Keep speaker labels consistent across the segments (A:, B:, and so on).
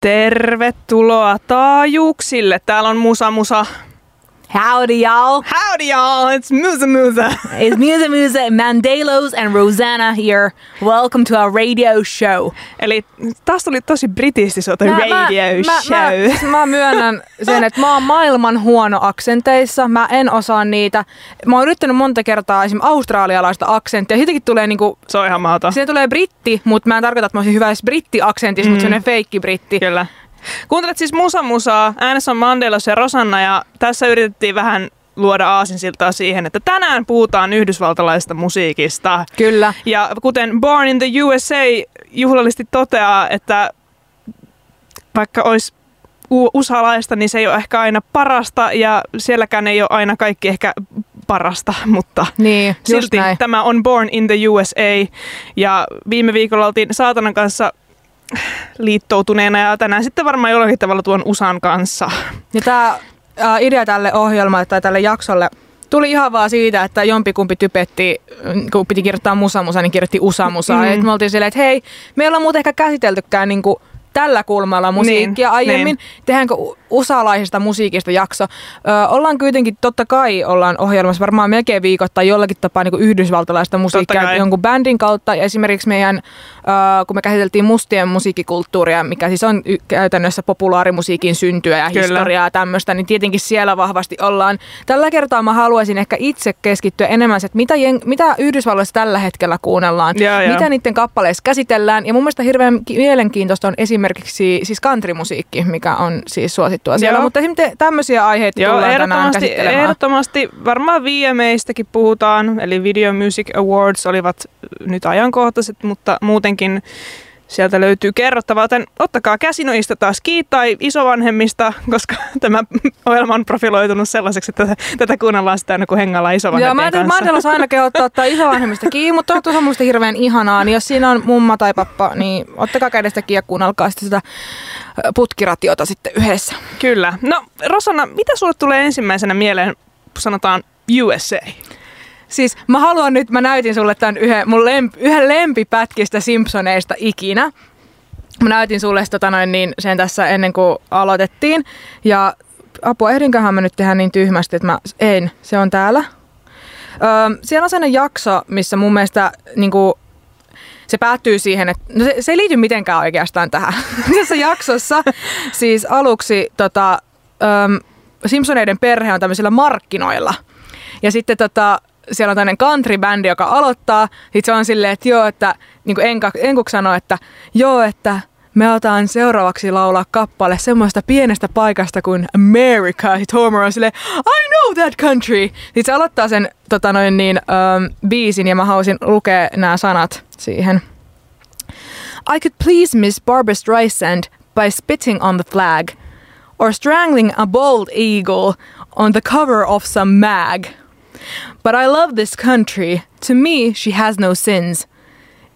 A: Tervetuloa taajuuksille. Täällä on Musa Musa.
B: Howdy, y'all.
A: Howdy y'all, it's Musa Musa.
B: It's Musa Musa, Mandelos and Rosanna here. Welcome to our radio show.
A: Eli taas tuli tosi britisti sote
B: Mä-
A: radio
B: mä,
A: show.
B: Mä, mä, siis mä myönnän sen, että mä oon maailman huono aksenteissa. Mä en osaa niitä. Mä oon yrittänyt monta kertaa esimerkiksi australialaista aksenttia. Siitäkin tulee niinku,
A: Se on ihan maata.
B: siitä tulee britti, mutta mä en tarkoita, että mä olisin hyvä edes britti-aksentissa, mm. mutta sellainen feikki britti.
A: Kyllä. Kuuntelet siis Musa Musaa, äänessä on Mandelos ja Rosanna ja tässä yritettiin vähän luoda aasinsiltaa siihen, että tänään puhutaan yhdysvaltalaisesta musiikista.
B: Kyllä.
A: Ja kuten Born in the USA juhlallisesti toteaa, että vaikka olisi usalaista, niin se ei ole ehkä aina parasta ja sielläkään ei ole aina kaikki ehkä parasta, mutta
B: Niin,
A: silti
B: näin.
A: tämä on Born in the USA ja viime viikolla oltiin Saatanan kanssa liittoutuneena ja tänään sitten varmaan jollakin tavalla tuon USAn kanssa.
B: Ja tämä äh, idea tälle ohjelmalle tai tälle jaksolle tuli ihan vaan siitä, että jompikumpi typetti, mm, kun piti kirjoittaa musa musa, niin kirjoitti usa musa.
A: Mm.
B: Et me oltiin silleen, että hei, meillä on muuten ehkä käsiteltykään niinku tällä kulmalla musiikkia
A: Niin,
B: aiemmin.
A: niin.
B: Tehdäänkö usalaisesta musiikista jakso? Ö, ollaan kuitenkin, totta kai ollaan ohjelmassa varmaan melkein viikoittain jollakin tapaa niin yhdysvaltalaista musiikkia jonkun bändin kautta. Ja esimerkiksi meidän, ö, kun me käsiteltiin mustien musiikkikulttuuria, mikä siis on y- käytännössä populaarimusiikin syntyä ja
A: Kyllä.
B: historiaa ja tämmöistä, niin tietenkin siellä vahvasti ollaan. Tällä kertaa mä haluaisin ehkä itse keskittyä enemmän, että mitä, jen- mitä Yhdysvalloissa tällä hetkellä kuunnellaan,
A: Joo, joo.
B: mitä niiden kappaleissa käsitellään. Ja mun mielestä hirveän ki- mielenkiintoista on esimerkiksi siis countrymusiikki, mikä on siis suosittua siellä.
A: Joo.
B: Mutta esimerkiksi tämmöisiä aiheita
A: Joo,
B: tullaan tänään
A: ehdottomasti,
B: käsittelemään.
A: ehdottomasti varmaan VMAistäkin puhutaan, eli Video Music Awards olivat nyt ajankohtaiset, mutta muutenkin sieltä löytyy kerrottavaa, joten ottakaa käsinoista taas kiinni tai isovanhemmista, koska tämä ohjelma on profiloitunut sellaiseksi, että tätä, tätä kuunnellaan sitä aina kun hengaillaan
B: Joo,
A: isovanhempien
B: mä ajattelin. Mandelos aina kehottaa ottaa isovanhemmista kiinni, mutta on musta hirveän ihanaa. Niin jos siinä on mumma tai pappa, niin ottakaa kädestä kiinni ja kuunnelkaa sitten sitä putkiratiota sitten yhdessä.
A: Kyllä. No Rosanna, mitä sulle tulee ensimmäisenä mieleen, sanotaan USA?
B: Siis mä haluan nyt, mä näytin sulle tämän yhden, mun lemp, yhden lempipätkistä Simpsoneista ikinä. Mä näytin sulle tota noin, niin sen tässä ennen kuin aloitettiin. Ja apua, ehdinköhän mä nyt tehdä niin tyhmästi, että mä en, se on täällä. Öö, siellä on sellainen jakso, missä mun mielestä niin kuin, se päättyy siihen, että no se, se ei liity mitenkään oikeastaan tähän. Tässä jaksossa siis aluksi tota, öm, Simpsoneiden perhe on tämmöisillä markkinoilla. Ja sitten tota, siellä on tämmöinen country-bändi, joka aloittaa. Sitten se on silleen, että joo, että niin kuin Enka, Enkuk sanoi, että joo, että me otan seuraavaksi laulaa kappale semmoista pienestä paikasta kuin America. Sitten Homer on silleen, I know that country. Sitten se aloittaa sen tota noin niin, um, biisin ja mä haluaisin lukea nämä sanat siihen. I could please Miss Barbara Streisand by spitting on the flag or strangling a bald eagle on the cover of some mag. But I love this country. To me, she has no sins.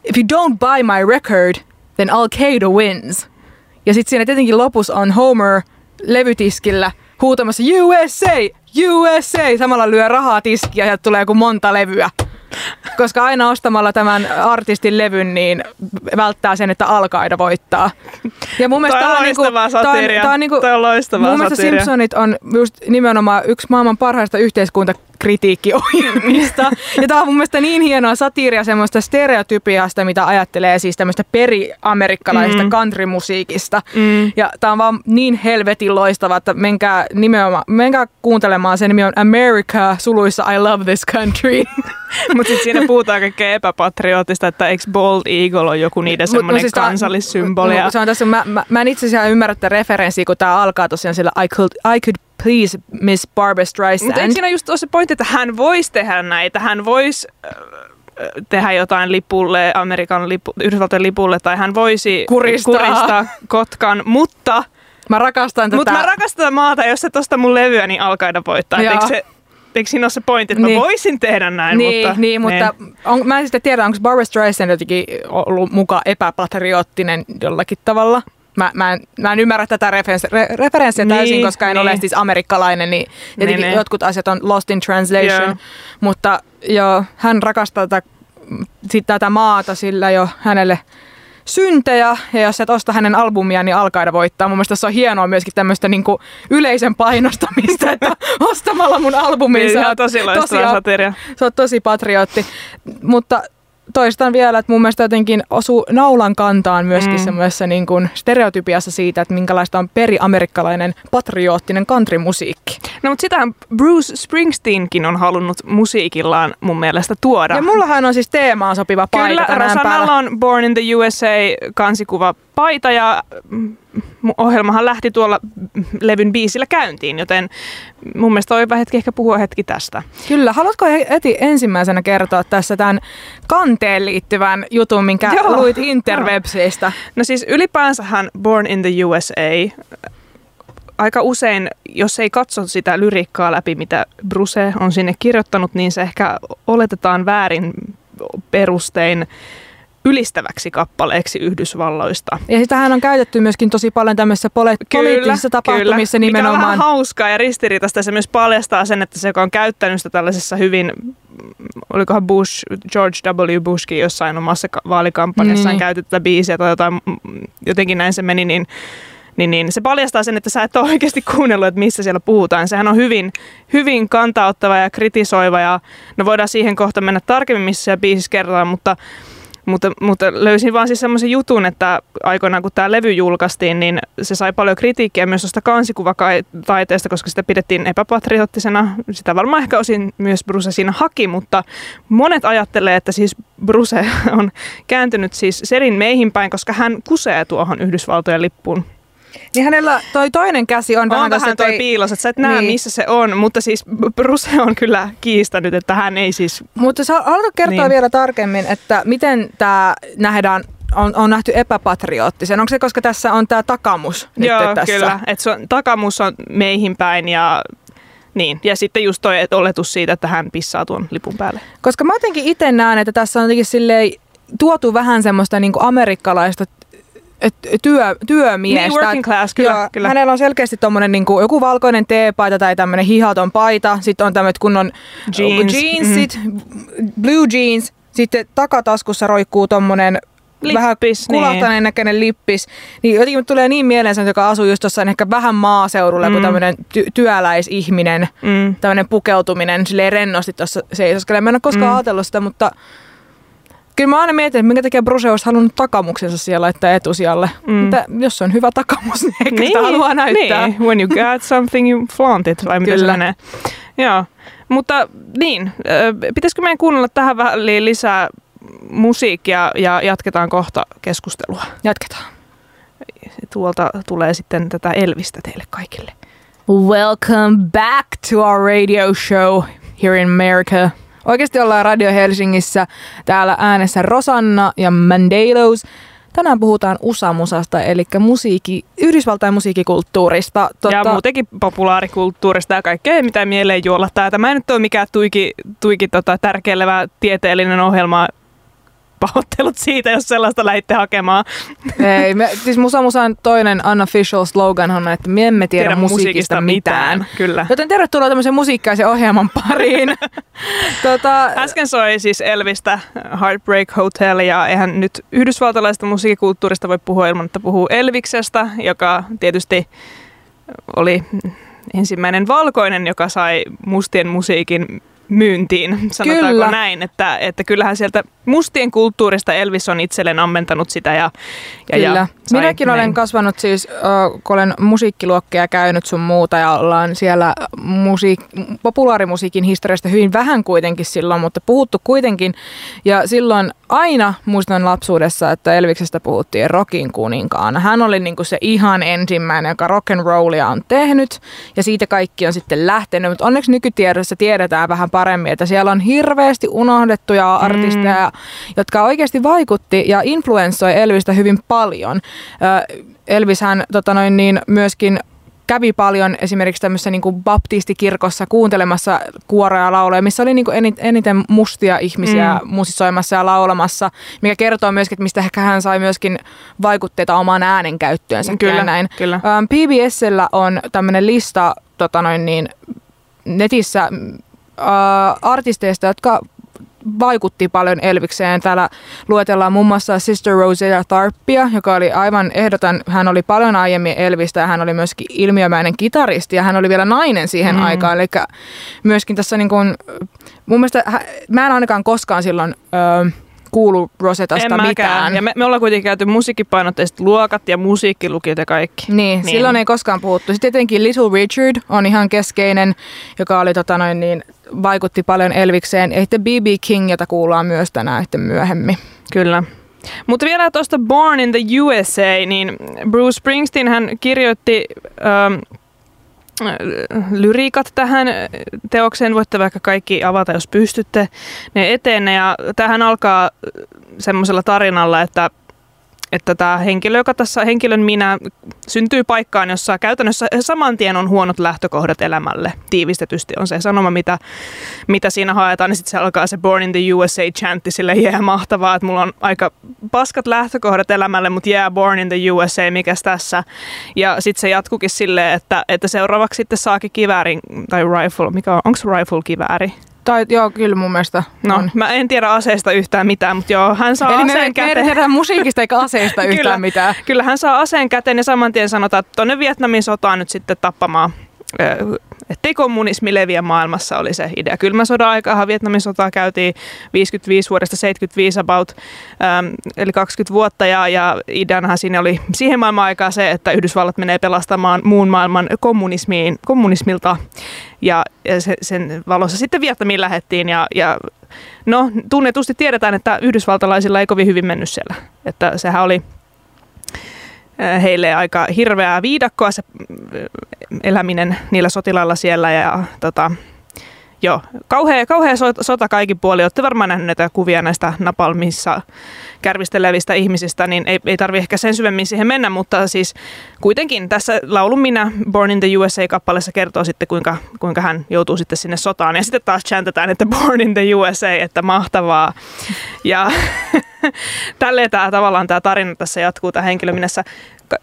B: If you don't buy my record, then Al Qaeda wins. Ja sitten siinä tietenkin lopussa on Homer levytiskillä huutamassa USA, USA. Samalla lyö rahaa tiskiä ja tulee kuin monta levyä. Koska aina ostamalla tämän artistin levyn, niin välttää sen, että Al-Qaeda voittaa. Ja mun mielestä
A: Toi on
B: tää niinku- tää on- tää on niinku-
A: Toi on loistavaa
B: Mun mielestä. Simpsonit on just nimenomaan yksi maailman parhaista yhteiskuntakritiikkiohjelmista. ja tää on mun mielestä niin hienoa satiiria semmoista stereotypiasta, mitä ajattelee siis tämmöistä peri-amerikkalaisesta
A: Mm.
B: countrymusiikista.
A: Mm.
B: Ja tää on vaan niin helvetin loistava, että menkää, nimenomaan, menkää kuuntelemaan. Se nimi on America, suluissa I love this country.
A: Mutta sitten siinä puhutaan kaikkea epäpatriotista, että eikö Bald Eagle on joku niiden semmoinen
B: siis
A: kansallissymboli.
B: mut Se on tässä, mä, mä, mä en itse asiassa ymmärrä tätä referenssiä, kun tää alkaa tosiaan sillä I could, I could please Miss Barbara Streisand.
A: Mutta eikö siinä just ole se pointti, että hän voisi tehdä näitä, hän voisi äh, äh, tehdä jotain lipulle, Amerikan lipu, Yhdysvaltojen lipulle, tai hän voisi
B: Kuristaa.
A: kuristaa Kotkan, mutta,
B: Mä rakastan tätä.
A: mutta mä rakastan tätä maata, jos se tosta mun levyä, niin alkaida voittaa. Eikö, se, eikö siinä ole se pointti, että
B: Niin.
A: mä voisin tehdä näin,
B: niin,
A: mutta...
B: niin, mutta on, mä en sitten tiedä, onko Barbara Streisand jotenkin ollut mukaan epäpatriottinen jollakin tavalla. Mä, mä, en, mä en ymmärrä tätä referenssiä, re, referenssiä
A: Niin,
B: täysin, koska en
A: niin.
B: ole siis amerikkalainen, niin jotenkin
A: niin.
B: jotkut asiat on lost in translation.
A: Joo.
B: Mutta joo, hän rakastaa tätä, sit tätä maata, sillä jo hänelle syntejä, ja jos et osta hänen albumia, niin Alkaida voittaa. Mun mielestä se on hienoa myöskin tämmöistä niinku yleisen painostamista, että ostamalla mun albumin
A: Niin,
B: sä
A: tosi
B: tosi-
A: satiria.
B: Sä oot tosi patriotti. Mutta toistan vielä, että mun mielestä jotenkin osuu naulan kantaan myöskin
A: Mm.
B: mm. semmoisessa niin kuin stereotypiassa siitä, että minkälaista on periamerikkalainen patriottinen countrymusiikki.
A: No mutta sitähän Bruce Springsteenkin on halunnut musiikillaan mun mielestä tuoda.
B: Ja mullahan on siis teemaan sopiva paita
A: Kyllä,
B: päällä.
A: on Born in the USA kansikuva paita ja mm, ohjelmahan lähti tuolla levyn biisillä käyntiin, joten mun mielestä on hyvä hetki ehkä puhua hetki tästä.
B: Kyllä, haluatko heti ensimmäisenä kertoa tässä tämän kanteen liittyvän jutun, minkä
A: Joo,
B: luit interwebseistä?
A: No siis ylipäänsähän Born in the USA aika usein, jos ei katso sitä lyriikkaa läpi, mitä Bruce on sinne kirjoittanut, niin se ehkä oletetaan väärin perustein ylistäväksi kappaleeksi Yhdysvalloista.
B: Ja sitähän on käytetty myöskin tosi paljon tämmöisissä poli- poliittisissa tapahtumissa
A: Mikä on
B: nimenomaan.
A: vähän hauskaa ja ristiriitaista. Se myös paljastaa sen, että se, joka on käyttänyt sitä tällaisessa hyvin, olikohan Bush, George W. Bushkin jossain omassa ka- vaalikampanjassaan
B: Niin.
A: käytetty tätä biisiä tai jotain, mm, jotenkin näin se meni, niin niin, niin se paljastaa sen, että sä et ole oikeasti kuunnellut, että missä siellä puhutaan. Sehän on hyvin, hyvin kantauttava ja kritisoiva ja no voidaan siihen kohta mennä tarkemmin, missä siellä biisissä kerrotaan, mutta mutta, mutta löysin vaan siis semmoisen jutun, että aikoinaan kun tämä levy julkaistiin, niin se sai paljon kritiikkiä myös tuosta kansikuvataiteesta, koska sitä pidettiin epäpatriottisena. Sitä varmaan ehkä osin myös Bruce siinä haki, mutta monet ajattelee, että siis Bruce on kääntynyt siis Serin meihin päin, koska hän kusee tuohon Yhdysvaltojen lippuun.
B: Niin hänellä toi toinen käsi on,
A: On
B: tässä
A: vähän toi piilos, että sä et näe
B: Niin.
A: missä se on, mutta siis Bruce on kyllä kiistänyt, että hän ei siis
B: Mutta sä haluatko kertoa
A: Niin.
B: niin. vielä tarkemmin, että miten tämä nähdään, on, on nähty epäpatriottisen? Onko se, koska tässä on tämä takamus nyt
A: Joo,
B: tässä?
A: kyllä. Et se on, takamus on meihin päin ja niin. Ja sitten just toi et- oletus siitä, että hän pissaa tuon lipun päälle.
B: Koska mä jotenkin itse näen, että tässä on jotenkin silleen tuotu vähän semmoista niinku amerikkalaista et- työ, työmiestä.
A: Niin, working class, kyllä,
B: Joo,
A: kyllä.
B: Hänellä on selkeästi tommonen niinku, joku valkoinen teepaita tai tämmöinen hihaton paita. Sitten on tämmöiset kunnon
A: Jeans,
B: jeansit, blue jeans. Sitten takataskussa roikkuu tommonen vähän
A: Lippis,
B: kulahtaneen
A: niin.
B: näköinen lippis. Niin jotenkin tulee niin mieleen se, joka asuu just jossain ehkä vähän maaseudulla, mm. Kuin tämmöinen ty- työläisihminen.
A: Mm.
B: Tämmöinen pukeutuminen silleen rennosti tuossa seisoskelee. Mä en ole koskaan
A: mm.
B: ajatellut sitä, mutta kyllä mä aina mietin, että minkä takia Bruce olisi halunnut takamuksensa siellä laittaa etusijalle.
A: Mm.
B: Mutta jos on hyvä takamus, niin ehkä niin, sitä haluaa näyttää.
A: Niin. When you got something, you flaunt it, vai miten se
B: Kyllä.
A: menee. Joo, mutta niin, pitäisikö meidän kuunnella tähän väliin lisää musiikkia ja jatketaan kohta keskustelua.
B: Jatketaan.
A: Tuolta tulee sitten tätä Elvistä teille kaikille.
B: Welcome back to our radio show here in America. Oikeasti ollaan Radio Helsingissä. Täällä äänessä Rosanna ja Mandelos. Tänään puhutaan USA-musasta, eli musiikki, Yhdysvaltain musiikkikulttuurista.
A: Tota... Ja muutenkin populaarikulttuurista ja kaikkea, mitä mieleen juollattaa. Tämä ei nyt ole mikään tuiki, tuiki tota, tärkeilevä tieteellinen ohjelma. Pahoittelut siitä, jos sellaista lähditte hakemaan.
B: Ei, me, siis Musa Musan toinen unofficial slogan on, että me emme tiedä, tiedä musiikista mitään.
A: Kyllä.
B: Joten tervetuloa tämmöisen musiikkaisen ohjelman pariin. tota,
A: Äsken soi siis Elvistä Heartbreak Hotel ja eihän nyt yhdysvaltalaista musiikkikulttuurista voi puhua ilman, että puhuu Elviksestä, joka tietysti oli ensimmäinen valkoinen, joka sai mustien musiikin myyntiin, sanotaanko
B: Kyllä.
A: näin, että, että kyllähän sieltä mustien kulttuurista Elvis on itselleen ammentanut sitä ja, ja,
B: Kyllä.
A: ja
B: Minäkin olen
A: näin.
B: kasvanut siis, kun olen musiikkiluokkeja käynyt sun muuta ja ollaan siellä musiik- populaarimusiikin historiasta hyvin vähän kuitenkin silloin, mutta puhuttu kuitenkin. Ja silloin aina muistan lapsuudessa, että Elviksestä puhuttiin rockin kuninkaana. Hän oli niinku se ihan ensimmäinen, joka rock and rollia on tehnyt ja siitä kaikki on sitten lähtenyt. Mutta onneksi nykytiedossa tiedetään vähän paremmin, että siellä on hirveästi unohdettuja artisteja, jotka oikeasti vaikutti ja influenssoi Elvistä hyvin paljon. Elvishän tota noin, niin myöskin kävi paljon esimerkiksi tämmöisessä niin kuin baptistikirkossa kuuntelemassa kuoroja ja lauloja, missä oli niin kuin eni- eniten mustia ihmisiä mm. musisoimassa ja laulamassa, mikä kertoo myöskin, että mistä ehkä hän sai myöskin vaikutteita omaan äänenkäyttöönsä
A: Kyllä,
B: ja näin.
A: kyllä.
B: Ähm, PBSllä on tämmöinen lista tota noin niin, netissä äh, artisteista, jotka vaikutti paljon Elvikseen. Täällä luetellaan muun muassa Sister Rosetta Tharpia, joka oli aivan ehdoton. Hän oli paljon aiemmin Elvistä ja hän oli myöskin ilmiömäinen kitaristi ja hän oli vielä nainen siihen mm. aikaan. Eli myöskin tässä niin kuin, mun mielestä, mä en ainakaan koskaan silloin... Öö, kuulu Rosetasta en mitään.
A: Ja me, me ollaan kuitenkin käyty musiikkipainotteiset luokat ja musiikkilukiot ja kaikki.
B: Niin, niin, silloin ei koskaan puhuttu. Sitten tietenkin Little Richard on ihan keskeinen, joka oli tota noin niin, vaikutti paljon Elvikseen. Ja sitten B.B. King, jota kuullaan myös tänään sitten myöhemmin.
A: Kyllä. Mutta vielä tuosta Born in the USA, niin Bruce Springsteen hän kirjoitti ähm, lyriikat tähän teokseen. Voitte vaikka kaikki avata, jos pystytte ne eteenne. Ja tähän alkaa semmoisella tarinalla, että että tämä henkilö, joka tässä henkilön minä syntyy paikkaan, jossa käytännössä saman tien on huonot lähtökohdat elämälle. Tiivistetysti on se sanoma, mitä, mitä siinä haetaan. Ja sitten se alkaa se Born in the USA chantti sille jää mahtavaa, että mulla on aika paskat lähtökohdat elämälle, mutta jää yeah, Born in the USA, mikäs tässä. Ja sitten se jatkukin silleen, että, että seuraavaksi sitten saakin kiväärin, tai rifle, mikä on, onko rifle kivääri?
B: Tai joo, kyllä mun mielestä
A: No, on. mä en tiedä aseista yhtään mitään, mutta joo, hän saa Eli aseen me, käteen.
B: Me musiikista eikä aseista yhtään kyllä, mitään.
A: Kyllä hän saa aseen käteen ja saman tien sanotaan, että tuonne Vietnamin sotaan nyt sitten tappamaan ettei kommunismi leviä maailmassa oli se idea. Kylmän sodan aikaa Vietnamin sotaa käytiin 55 vuodesta 75 about, ähm, eli 20 vuotta ja, ja ideanahan siinä oli siihen maailman aikaa se, että Yhdysvallat menee pelastamaan muun maailman kommunismiin, kommunismilta ja, ja se, sen valossa sitten Vietnamiin lähettiin ja, ja no tunnetusti tiedetään, että yhdysvaltalaisilla ei kovin hyvin mennyt siellä. Että sehän oli heille aika hirveää viidakkoa se eläminen niillä sotilailla siellä ja tota, joo, kauhea, kauhea sota kaikin puoli. Olette varmaan nähneet näitä kuvia näistä napalmissa kärvistelevistä ihmisistä, niin ei, ei tarvi ehkä sen syvemmin siihen mennä, mutta siis kuitenkin tässä laulun minä Born in the USA-kappaleessa kertoo sitten, kuinka, kuinka hän joutuu sitten sinne sotaan. Ja sitten taas chantataan, että Born in the USA, että mahtavaa. Ja tälleen tämä tavallaan tämä tarina tässä jatkuu tämä henkilöminässä.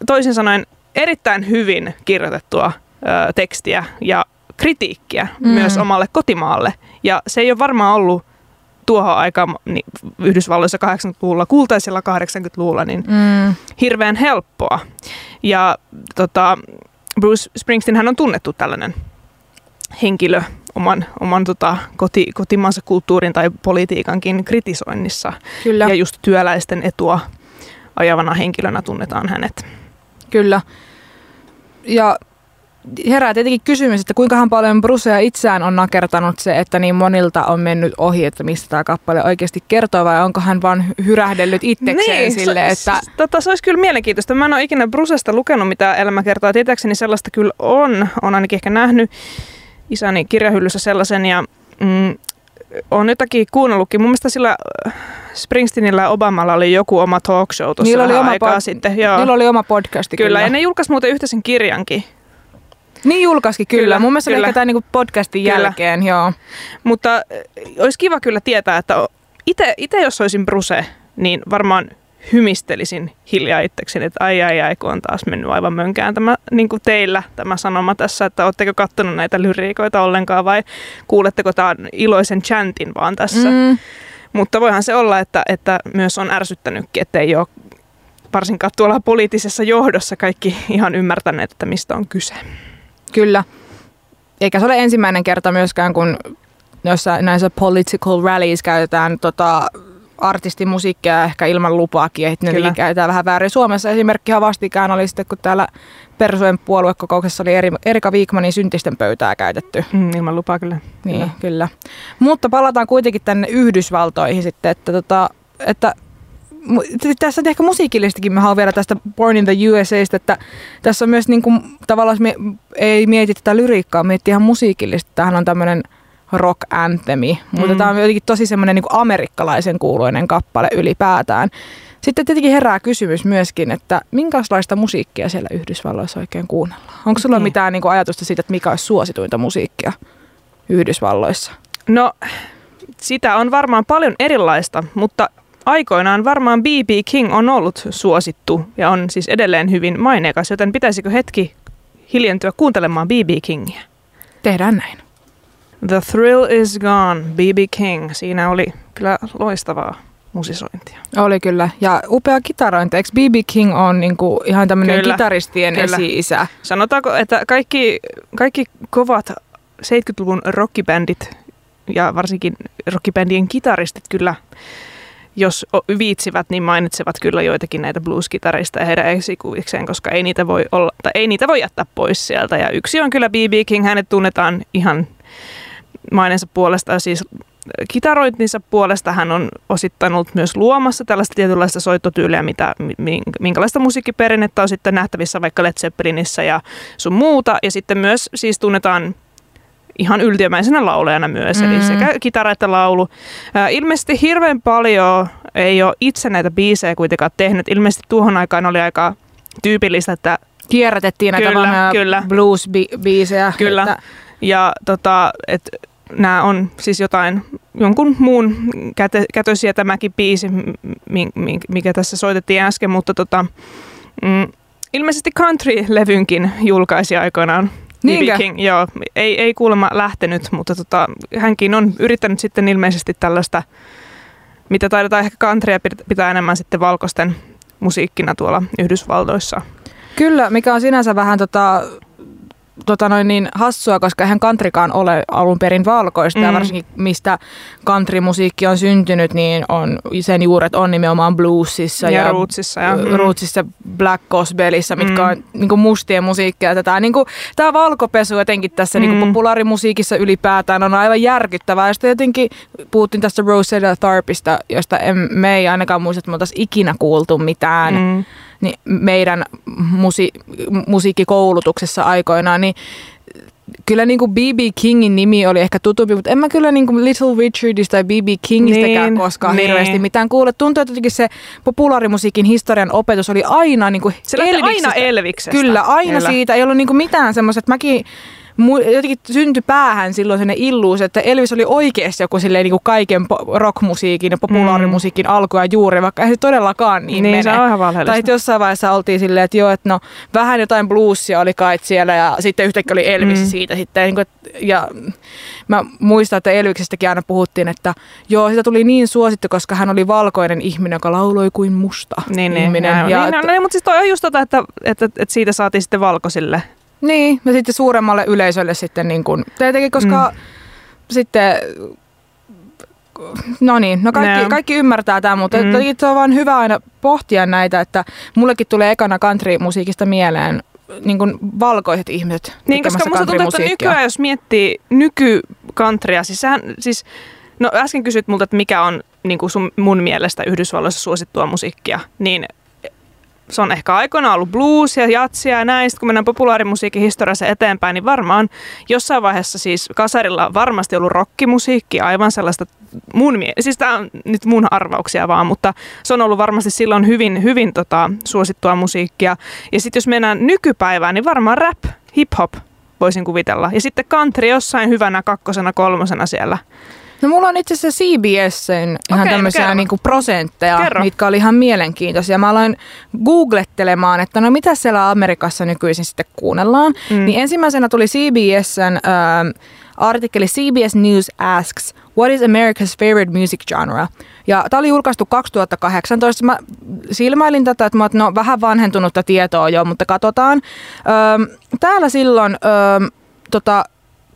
A: Toisin sanoen erittäin hyvin kirjoitettua ö, tekstiä ja kritiikkiä mm. myös omalle kotimaalle. Ja se ei ole varmaan ollut tuohon aikaan niin Yhdysvalloissa 80-luvulla, kultaisella 80-luvulla, niin mm. hirveän helppoa. Ja tota, Bruce Springsteen hän on tunnettu tällainen henkilö oman, oman tota, koti, kotimaansa kulttuurin tai politiikankin kritisoinnissa. Kyllä. Ja just työläisten etua ajavana henkilönä tunnetaan hänet.
B: Kyllä. Ja herää tietenkin kysymys, että kuinkahan paljon Brusea itseään on nakertanut se, että niin monilta on mennyt ohi, että mistä tämä kappale oikeasti kertoo, vai onko hän vaan hyrähdellyt itsekseen niin, sille,
A: se,
B: että...
A: Tota, se olisi kyllä mielenkiintoista. Mä en ole ikinä Brusesta lukenut, mitä elämä kertoo. Tietääkseni sellaista kyllä on. on ainakin ehkä nähnyt isäni kirjahyllyssä sellaisen, ja mm, on jotakin kuunnellutkin. Mun mielestä sillä äh, Springsteenillä ja Obamalla oli joku oma talk show tuossa niillä oli oma aikaa pod- sitten.
B: Joo. Niillä oli oma podcasti
A: kyllä. kyllä. ja ne julkaisi muuten yhtä sen kirjankin.
B: Niin julkaisikin kyllä. kyllä. Mun mielestä kyllä. tämän niin podcastin kyllä. jälkeen, joo.
A: Mutta äh, olisi kiva kyllä tietää, että itse jos olisin Bruse, niin varmaan hymistelisin hiljaa itsekseni, että ai ai ai, kun on taas mennyt aivan mönkään tämä, niin kuin teillä tämä sanoma tässä, että oletteko katsonut näitä lyriikoita ollenkaan vai kuuletteko tämän iloisen chantin vaan tässä. Mm. Mutta voihan se olla, että, että myös on ärsyttänytkin, että ei ole varsinkaan tuolla poliittisessa johdossa kaikki ihan ymmärtäneet, että mistä on kyse.
B: Kyllä. Eikä se ole ensimmäinen kerta myöskään, kun jossain näissä political rallies käytetään tota, artistimusiikkia ehkä ilman lupaakin, että ne käytetään vähän väärin. Suomessa esimerkkihan vastikään oli sitten, kun täällä Persujen puoluekokouksessa oli Erika Viikmanin syntisten pöytää käytetty.
A: Mm, ilman lupaa kyllä.
B: Niin, kyllä. kyllä. Mutta palataan kuitenkin tänne Yhdysvaltoihin sitten, että, tota, että tässä ehkä musiikillistakin, mä haluan vielä tästä Born in the USAista, että tässä on myös niin kuin, tavallaan me ei mieti tätä lyriikkaa, miettii ihan musiikillista. Tämähän on tämmöinen rock anthemi, mutta mm. tämä on jotenkin tosi semmoinen niin amerikkalaisen kuuluinen kappale ylipäätään. Sitten tietenkin herää kysymys myöskin, että minkälaista musiikkia siellä Yhdysvalloissa oikein kuunnellaan? Onko sulla niin. mitään niin kuin ajatusta siitä, että mikä olisi suosituinta musiikkia Yhdysvalloissa?
A: No, sitä on varmaan paljon erilaista, mutta aikoinaan varmaan B.B. King on ollut suosittu ja on siis edelleen hyvin maineikas, joten pitäisikö hetki hiljentyä kuuntelemaan B.B. Kingiä?
B: Tehdään näin.
A: The Thrill is Gone, B.B. King. Siinä oli kyllä loistavaa musisointia.
B: Oli kyllä. Ja upea kitarointi. Eikö B.B. King on niinku ihan tämmöinen
A: Kyllä,
B: kitaristien
A: kyllä.
B: esi-isä?
A: Sanotaanko, että kaikki, kaikki kovat 70-luvun rockibändit ja varsinkin rockibändien kitaristit kyllä, jos viitsivät, niin mainitsevat kyllä joitakin näitä blues-kitarista ja heidän esikuvikseen, koska ei niitä voi olla, tai ei niitä voi jättää pois sieltä. Ja yksi on kyllä B.B. King, hänet tunnetaan ihan mainensa puolesta, siis kitarointinsa puolesta hän on osittain ollut myös luomassa tällaista tietynlaista soittotyyliä, mitä, mi- minkälaista musiikkiperinnettä on sitten nähtävissä vaikka Led Zeppelinissä ja sun muuta. Ja sitten myös siis tunnetaan ihan yltiömäisenä laulajana myös, mm. eli sekä kitara että laulu. Ää, ilmeisesti hirveän paljon ei ole itse näitä biisejä kuitenkaan tehnyt. Ilmeisesti tuohon aikaan oli aika tyypillistä, että
B: Kierrätettiin näitä
A: Kyllä,
B: vanhoja
A: kyllä.
B: blues-biisejä.
A: Kyllä.
B: Että,
A: Ja tota, et nämä on siis jotain, jonkun muun käte, kätösiä tämäkin biisi, mi- mi- mikä tässä soitettiin äsken, mutta tota, mm, ilmeisesti Country-levynkin julkaisi aikoinaan.
B: Niinkö?
A: King, joo, ei, ei kuulemma lähtenyt, mutta tota, hänkin on yrittänyt sitten ilmeisesti tällaista, mitä taidetaan ehkä pit- pitää enemmän sitten valkoisten musiikkina tuolla Yhdysvaltoissa.
B: Kyllä, mikä on sinänsä vähän tota, tota noin niin hassua, koska eihän countrykaan ole alun perin valkoista mm. ja varsinkin mistä countrymusiikki on syntynyt, niin on, sen juuret on nimenomaan bluesissa
A: Ja,
B: ja,
A: rootsissa. Ja, mm.
B: rootsissa Black Gospelissa, mitkä
A: Mm.
B: on niin mustien musiikkia. Tätä, niin kuin, tämä valkopesu jotenkin tässä mm. niin
A: Mm.
B: populaarimusiikissa ylipäätään on aivan järkyttävää. Ja sitten jotenkin puhuttiin tästä Rosetta Tharpista, josta em, me ei ainakaan muista, että me oltaisiin ikinä kuultu mitään
A: Mm.
B: Niin meidän musi- musiikkikoulutuksessa aikoinaan, niin kyllä niin kuin B.B. Kingin nimi oli ehkä tutumpi, mutta en mä kyllä niin kuin Little Richardista tai B.B. Kingistäkään
A: Niin,
B: koskaan
A: niin.
B: hirveästi mitään kuullut. Tuntuu, että se populaarimusiikin historian opetus oli aina niin kuin
A: Se lähtee aina
B: Elviksestä.
A: Elviksestä.
B: Kyllä, aina
A: Kyllä.
B: siitä. Ei ollut niinku mitään semmoista, että mäkin jotenkin syntyi päähän silloin sellainen illuus, että Elvis oli oikeasti joku silleen niinku kaiken po- rockmusiikin ja populaarimusiikin alku ja juuri, vaikka ei se todellakaan niin,
A: Niin,
B: mene.
A: se on ihan valheellista.
B: Tai että jossain vaiheessa oltiin silleen, että joo, että no vähän jotain bluesia oli kai siellä ja sitten yhtäkkiä oli Elvis
A: Mm.
B: siitä sitten. Niin kuin, ja mä muistan, että Elviksestäkin aina puhuttiin, että joo, sitä tuli niin suosittu, koska hän oli valkoinen ihminen, joka lauloi kuin musta
A: Niin, niin,
B: ihminen.
A: ja,
B: ja
A: niin,
B: että-
A: niin, mutta siis toi on just tota, että, että, että siitä saatiin sitten valkoisille.
B: Niin, ja sitten suuremmalle yleisölle sitten niin kuin, tietenkin, koska mm. sitten, no niin, no kaikki,
A: Joo.
B: kaikki ymmärtää tämän, mutta
A: Mm.
B: mm. se on vaan hyvä aina pohtia näitä, että mullekin tulee ekana country-musiikista mieleen niin kuin valkoiset ihmiset
A: Niin, koska musta tuntuu, että nykyään jos miettii nykykantria, siis, sehän, siis no äsken kysyt multa, että mikä on niin kuin sun, mun mielestä Yhdysvalloissa suosittua musiikkia, niin se on ehkä aikoinaan ollut blues ja jatsia ja näin. Sitten kun mennään populaarimusiikin historiassa eteenpäin, niin varmaan jossain vaiheessa siis kasarilla on varmasti ollut rockimusiikki, aivan sellaista mun mie- siis tämä on nyt mun arvauksia vaan, mutta se on ollut varmasti silloin hyvin, hyvin tota, suosittua musiikkia. Ja sitten jos mennään nykypäivään, niin varmaan rap, hip-hop voisin kuvitella. Ja sitten country jossain hyvänä kakkosena, kolmosena siellä.
B: No mulla on itse asiassa CBSn ihan
A: Okei, no
B: tämmöisiä
A: kerro.
B: niinku prosentteja,
A: Kerro.
B: mitkä oli ihan mielenkiintoisia. Mä aloin googlettelemaan, että no mitä siellä Amerikassa nykyisin sitten kuunnellaan.
A: Mm.
B: Niin ensimmäisenä tuli CBSn ähm, artikkeli CBS News Asks What is America's favorite music genre? Ja tämä oli julkaistu 2018. Mä silmäilin tätä, että mä oon, no vähän vanhentunutta tietoa jo, mutta katsotaan. Öm, täällä silloin öm, tota,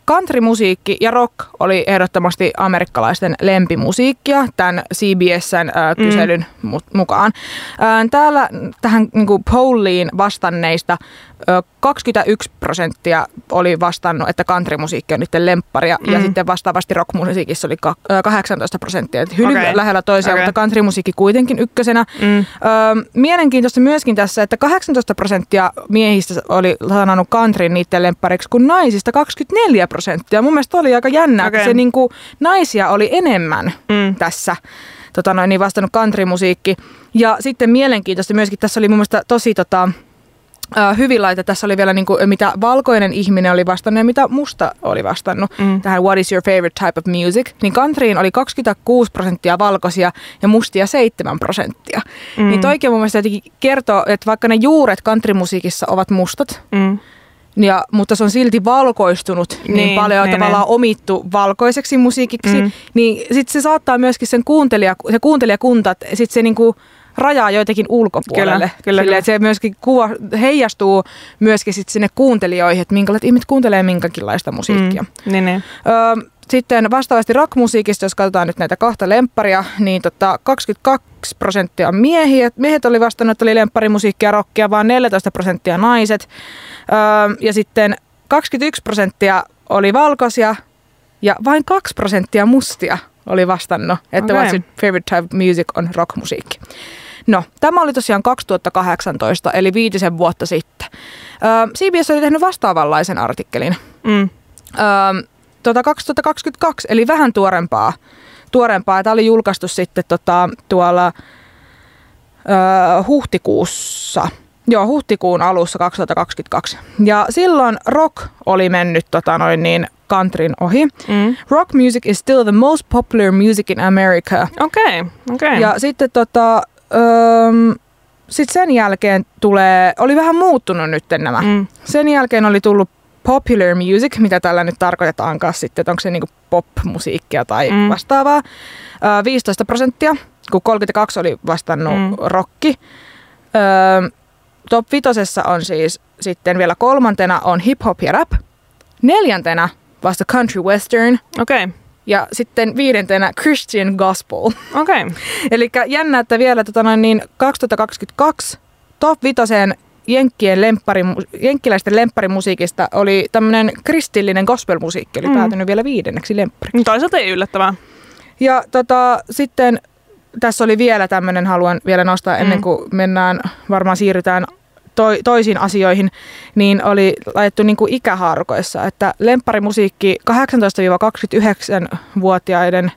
B: countrymusiikki ja rock oli ehdottomasti amerikkalaisten lempimusiikkia tämän CBSn ö, kyselyn mm. mukaan. Ö, täällä tähän niin polliin vastanneista 21 prosenttia oli vastannut, että countrymusiikki on niiden lempparia mm. ja sitten vastaavasti rockmusiikissa oli ka- ö, 18 prosenttia. Hyvin
A: Okei.
B: lähellä toisiaan,
A: Okei.
B: mutta countrymusiikki kuitenkin ykkösenä.
A: Mm.
B: Mielenkiintoista myöskin tässä, että 18 prosenttia miehistä oli sanonut countryn niiden lemppariksi, kun naisista 24 prosenttia. Mun mielestä oli aika jännä,
A: Okei.
B: että se niinku, naisia oli enemmän
A: Mm.
B: tässä tota noin, niin vastannut countrymusiikki. Ja sitten mielenkiintoista myöskin, tässä oli mun mielestä tosi tota, ö, hyvin laita. Tässä oli vielä niinku, mitä valkoinen ihminen oli vastannut ja mitä musta oli vastannut
A: Mm.
B: tähän What is your favorite type of music? Niin countryin oli 26 prosenttia valkoisia ja mustia 7 prosenttia.
A: Mm.
B: Niin toikin mun mielestä jotenkin kertoo, että vaikka ne juuret countrymusiikissa ovat mustat,
A: Mm.
B: ja, mutta se on silti valkoistunut niin,
A: Niin,
B: paljon,
A: niin,
B: tavallaan omittu valkoiseksi musiikiksi,
A: Mm.
B: niin sitten se saattaa myöskin sen kuuntelija, se kuuntelijakunta, sitten se niinku rajaa joitakin ulkopuolelle.
A: Kyllä, kyllä,
B: Silleen,
A: kyllä.
B: että se myöskin kuva, heijastuu myöskin sit sinne kuuntelijoihin, että minkälaiset ihmiset kuuntelee minkäkinlaista musiikkia.
A: Mm. Niin, niin.
B: Öö, sitten vastaavasti rockmusiikista, jos katsotaan nyt näitä kahta lempparia, niin tota 22 prosenttia on miehiä. Miehet oli vastannut, että oli lempparimusiikkia rockia, vaan 14 prosenttia naiset. Öö, ja sitten 21 prosenttia oli valkoisia ja vain 2 prosenttia mustia oli vastannut, että
A: Okei.
B: what's your favorite type of music on rockmusiikki. No, tämä oli tosiaan 2018, eli viitisen vuotta sitten. Öö, CBS oli tehnyt vastaavanlaisen artikkelin
A: Mm.
B: öö, tota 2022, eli vähän tuorempaa. tuorempaa. Tämä oli julkaistu sitten tota, tuolla öö, huhtikuussa. Joo, huhtikuun alussa 2022. Ja silloin rock oli mennyt tota, noin niin countryn ohi.
A: Mm.
B: Rock music is still the most popular music in America.
A: Okei, okei.
B: Ja sitten tota, öö, sit sen jälkeen tulee, oli vähän muuttunut nyt nämä.
A: Mm.
B: Sen jälkeen oli tullut popular music, mitä tällä nyt tarkoitetaankaan sitten, että onko se niinku pop-musiikkia tai
A: Mm.
B: vastaavaa. Ö, 15 prosenttia, kun 32 oli vastannut
A: Mm.
B: rokki. Ö, top vitosessa on siis sitten vielä kolmantena on hip-hop ja rap. Neljäntenä vasta country western.
A: Okei,
B: Ja sitten viidentenä Christian gospel.
A: okei.
B: Eli jännä, että vielä tota noin, niin 2022 top vitoseen jenkkien lemppari, jenkkiläisten lempparimusiikista oli tämmöinen kristillinen gospelmusiikki, oli
A: Mm.
B: mm. päätynyt vielä viidenneksi lemppari.
A: Toisaalta ei yllättävää.
B: Ja tota, sitten tässä oli vielä tämmöinen, haluan vielä nostaa ennen
A: Mm.
B: kuin mennään, varmaan siirrytään toi, toisiin asioihin, niin oli laitettu niin kuin ikähaarukoissa, että lempparimusiikki 18-29-vuotiaiden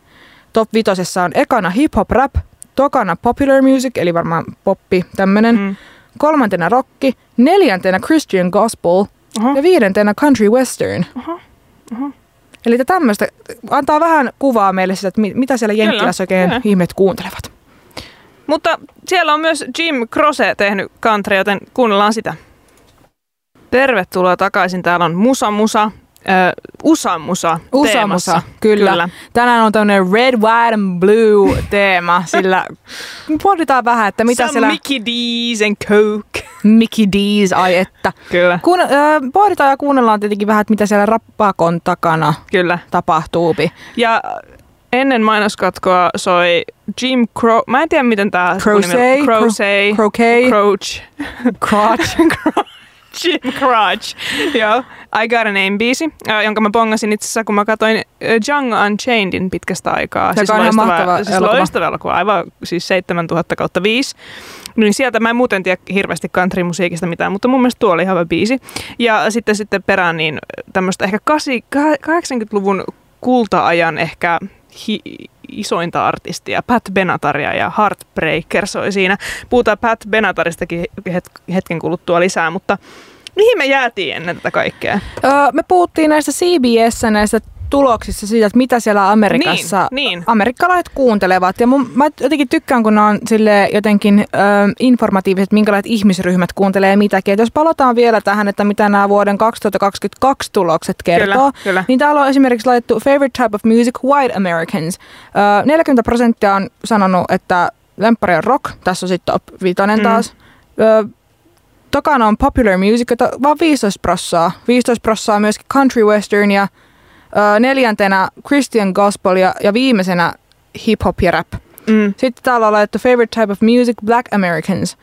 B: top vitosessa on ekana hip-hop rap, tokana popular music, eli varmaan poppi tämmöinen, mm. Kolmantena rocki, neljäntenä Christian gospel
A: Oho.
B: ja viidentenä country western.
A: Oho, oho.
B: Eli tämmöistä antaa vähän kuvaa meille sitä, että mi- mitä siellä Jenkkilässä oikein
A: kyllä.
B: ihmiset kuuntelevat.
A: Mutta siellä on myös Jim Croce tehnyt country, joten kuunnellaan sitä. Tervetuloa takaisin. Täällä on Musa Musa, äh, Usa Musa
B: Usa
A: teemassa.
B: Musa, kyllä.
A: kyllä.
B: Tänään on tämmöinen red, white and blue teema, sillä pohditaan vähän, että mitä
A: Some
B: siellä
A: Mickey D's and Coke.
B: Mickey D's, ai että.
A: Kyllä,
B: Kun, äh, pohditaan ja kuunnellaan tietenkin vähän, että mitä siellä rappakon takana
A: kyllä.
B: tapahtuupi.
A: Ja ennen mainoskatkoa soi Jim Cro... Mä en tiedä, miten tää...
B: Croce,
A: Croce.
B: Croquet,
A: Crouch.
B: crotch.
A: Jim Crouch. Joo. I Got a Name-biisi, jonka mä bongasin itse asiassa, kun mä katsoin Django Unchainedin pitkästä aikaa.
B: Joka on ihan mahtava
A: siis
B: elokuva.
A: loistava elokuva, aivan siis 7000 kautta 5. Niin sieltä mä en muuten tiedä hirveästi country-musiikista mitään, mutta mun mielestä tuo oli ihan hyvä biisi. Ja sitten, sitten perään niin tämmöistä ehkä 80-luvun kulta-ajan ehkä hi- isointa artistia, Pat Benataria ja Heartbreaker soi siinä. Puhutaan Pat Benataristakin het- hetken kuluttua lisää, mutta mihin me jäätiin ennen tätä kaikkea?
B: Öö, me puhuttiin näistä CBS näistä tuloksissa siitä, että mitä siellä Amerikassa
A: Niin, niin.
B: amerikkalaiset kuuntelevat. Ja mun, mä jotenkin tykkään, kun on sille jotenkin ö, informatiiviset, minkälaiset ihmisryhmät kuuntelee mitäkin. Et jos palataan vielä tähän, että mitä nämä vuoden 2022 tulokset kertoo,
A: Kyllä, kyllä.
B: niin täällä on esimerkiksi laitettu favorite type of music, white Americans. Ö, 40 prosenttia on sanonut, että lemppari on rock. Tässä on sitten top vitonen
A: Mm.
B: taas. Ö, Tokana on popular music, vaan 15 prossaa. 15 prossaa myöskin country western ja neljäntenä Christian gospel ja, ja viimeisenä hip hop ja rap.
A: Mm.
B: Sitten täällä on laitettu favorite type of music, black Americans.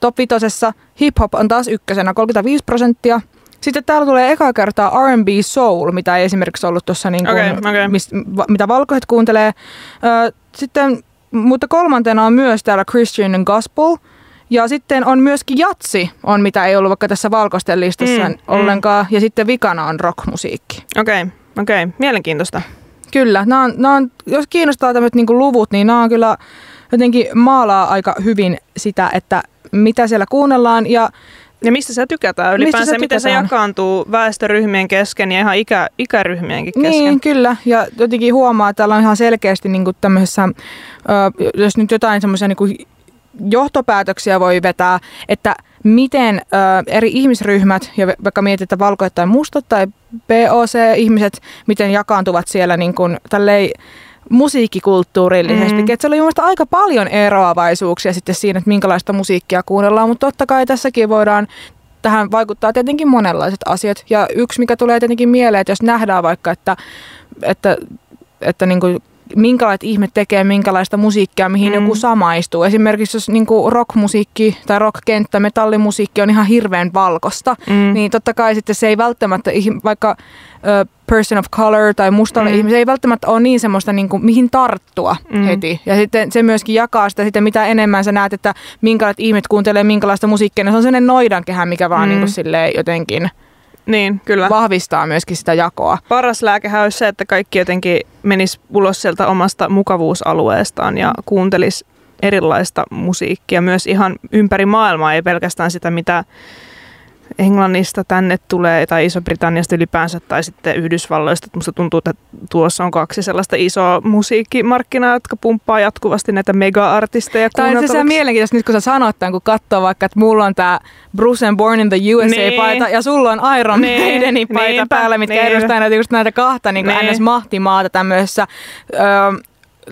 B: Top vitosessa hip hop on taas ykkösenä, 35 prosenttia. Sitten täällä tulee eka kertaa R&B soul, mitä ei esimerkiksi ollut tuossa, niin
A: Okei, okei.
B: mitä valkoiset kuuntelee. Ö, sitten, mutta kolmantena on myös täällä Christian gospel. Ja sitten on myöskin jatsi, on mitä ei ollut vaikka tässä valkoisten listassa
A: Mm,
B: mm, ollenkaan. Ja sitten vikana on rockmusiikki.
A: Okei, okei. Mielenkiintoista.
B: Kyllä, nämä on, nämä on, jos kiinnostaa tämmöiset niin luvut, niin nämä on kyllä jotenkin maalaa aika hyvin sitä, että mitä siellä kuunnellaan. Ja
A: Ja mistä se tykätään
B: Mistä
A: ylipäänsä?
B: se
A: Miten se jakaantuu väestöryhmien kesken ja ihan ikä, ikäryhmienkin kesken?
B: Niin, kyllä. Ja jotenkin huomaa, että täällä on ihan selkeästi niin kuin tämmöisessä, ö, jos nyt jotain semmoisia niin johtopäätöksiä voi vetää, että miten ö, eri ihmisryhmät, ja vaikka mietitään valkoiset tai mustat tai POC-ihmiset, miten jakaantuvat siellä niin kuin, tälleen, musiikkikulttuurillisesti. Mm. Että siellä oli aika paljon eroavaisuuksia sitten siinä, että minkälaista musiikkia kuunnellaan, mutta totta kai tässäkin voidaan tähän vaikuttaa tietenkin monenlaiset asiat. Ja yksi, mikä tulee tietenkin mieleen, että jos nähdään vaikka, että, että, että niin kuin minkälaiset ihmet tekee minkälaista musiikkia, mihin mm. joku samaistuu. Esimerkiksi jos niin kuin rockmusiikki tai rockkenttä, metallimusiikki on ihan hirveän valkosta, mm. niin totta kai sitten se ei välttämättä, vaikka person of color tai mustalle mm. ihmiselle ei välttämättä ole niin semmoista, niin kuin, mihin tarttua mm. heti. Ja sitten se myöskin jakaa sitä, sitten mitä enemmän sä näet, että minkälaiset ihmiset kuuntelee minkälaista musiikkia, niin se on sellainen noidankehä, mikä vaan mm. niin kuin, jotenkin
A: niin, kyllä.
B: vahvistaa myöskin sitä jakoa.
A: Paras lääkehän olisi se, että kaikki jotenkin menis ulos sieltä omasta mukavuusalueestaan ja kuuntelis erilaista musiikkia myös ihan ympäri maailmaa, ei pelkästään sitä, mitä Englannista tänne tulee tai Iso-Britanniasta ylipäänsä tai sitten Yhdysvalloista. Musta tuntuu, että tuossa on kaksi sellaista isoa musiikkimarkkinaa, jotka pumppaa jatkuvasti näitä mega-artisteja
B: Tai on se mielenkiintoista nyt kun sä sanot tämän, kun katsoo vaikka, että mulla on tämä Bruce and Born in the USA-paita niin. ja sulla on Iron niin. Maidenin paita Niinpä. päällä, mitkä niin. edustaa näitä, just näitä kahta niin niin. NS-mahtimaata tämmöisessä öö,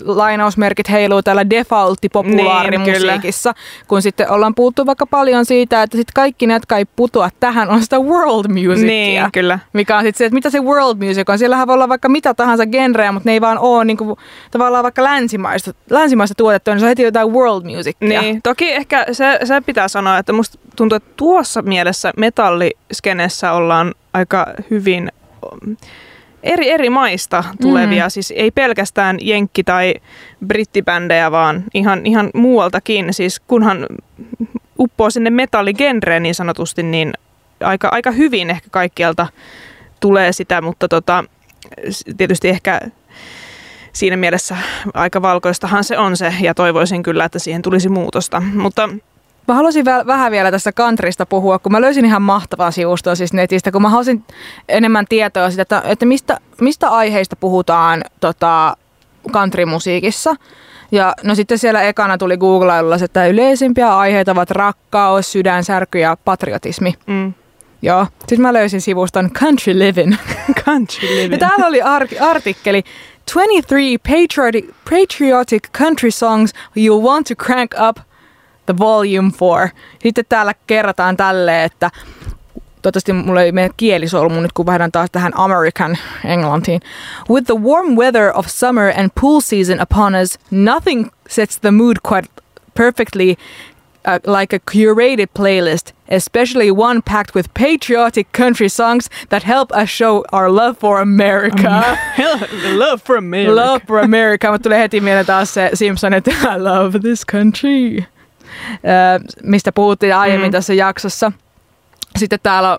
B: lainausmerkit heiluu täällä defaultti-populaarimusiikissa, niin, kun sitten ollaan puhuttu vaikka paljon siitä, että sitten kaikki ne, jotka ei putoa tähän, on sitä world musicia.
A: Niin, kyllä.
B: Mikä on sitten se, että mitä se world music on. Siellähän voi olla vaikka mitä tahansa genreä, mutta ne ei vaan ole niin kuin, tavallaan vaikka länsimaista, länsimaista tuotettua, niin se on heti jotain world musicia.
A: Niin, toki ehkä se, se pitää sanoa, että musta tuntuu, että tuossa mielessä metalliskenessä ollaan aika hyvin eri, eri maista tulevia, mm. siis ei pelkästään jenkki- tai brittibändejä, vaan ihan, ihan muualtakin. Siis kunhan uppoo sinne metalligenreen niin sanotusti, niin aika, aika hyvin ehkä kaikkialta tulee sitä, mutta tota, tietysti ehkä siinä mielessä aika valkoistahan se on se, ja toivoisin kyllä, että siihen tulisi muutosta. Mutta
B: Mä haluaisin vä- vähän vielä tästä kantrista puhua, kun mä löysin ihan mahtavaa sivustoa siis netistä, kun mä haluaisin enemmän tietoa siitä, että, että mistä, mistä aiheista puhutaan tota, countrymusiikissa. Ja no sitten siellä ekana tuli googlailulla, että yleisimpiä aiheita ovat rakkaus, sydänsärky ja patriotismi. Mm. Joo. Sitten mä löysin sivuston Country Living.
A: Country Living.
B: Ja täällä oli ar- artikkeli 23 patriotic, patriotic country songs you want to crank up The Volume 4. Sitten täällä kerrotaan tälle, että Toivottavasti mulla ei mene kielisolmu nyt, kun vaihdan taas tähän American Englantiin. With the warm weather of summer and pool season upon us, nothing sets the mood quite perfectly uh, like a curated playlist, especially one packed with patriotic country songs that help us show our love for America.
A: love for America.
B: Love for America. Mutta tulee heti mieleen taas se Simpson, että I love this country mistä puhuttiin aiemmin mm. tässä jaksossa. Sitten täällä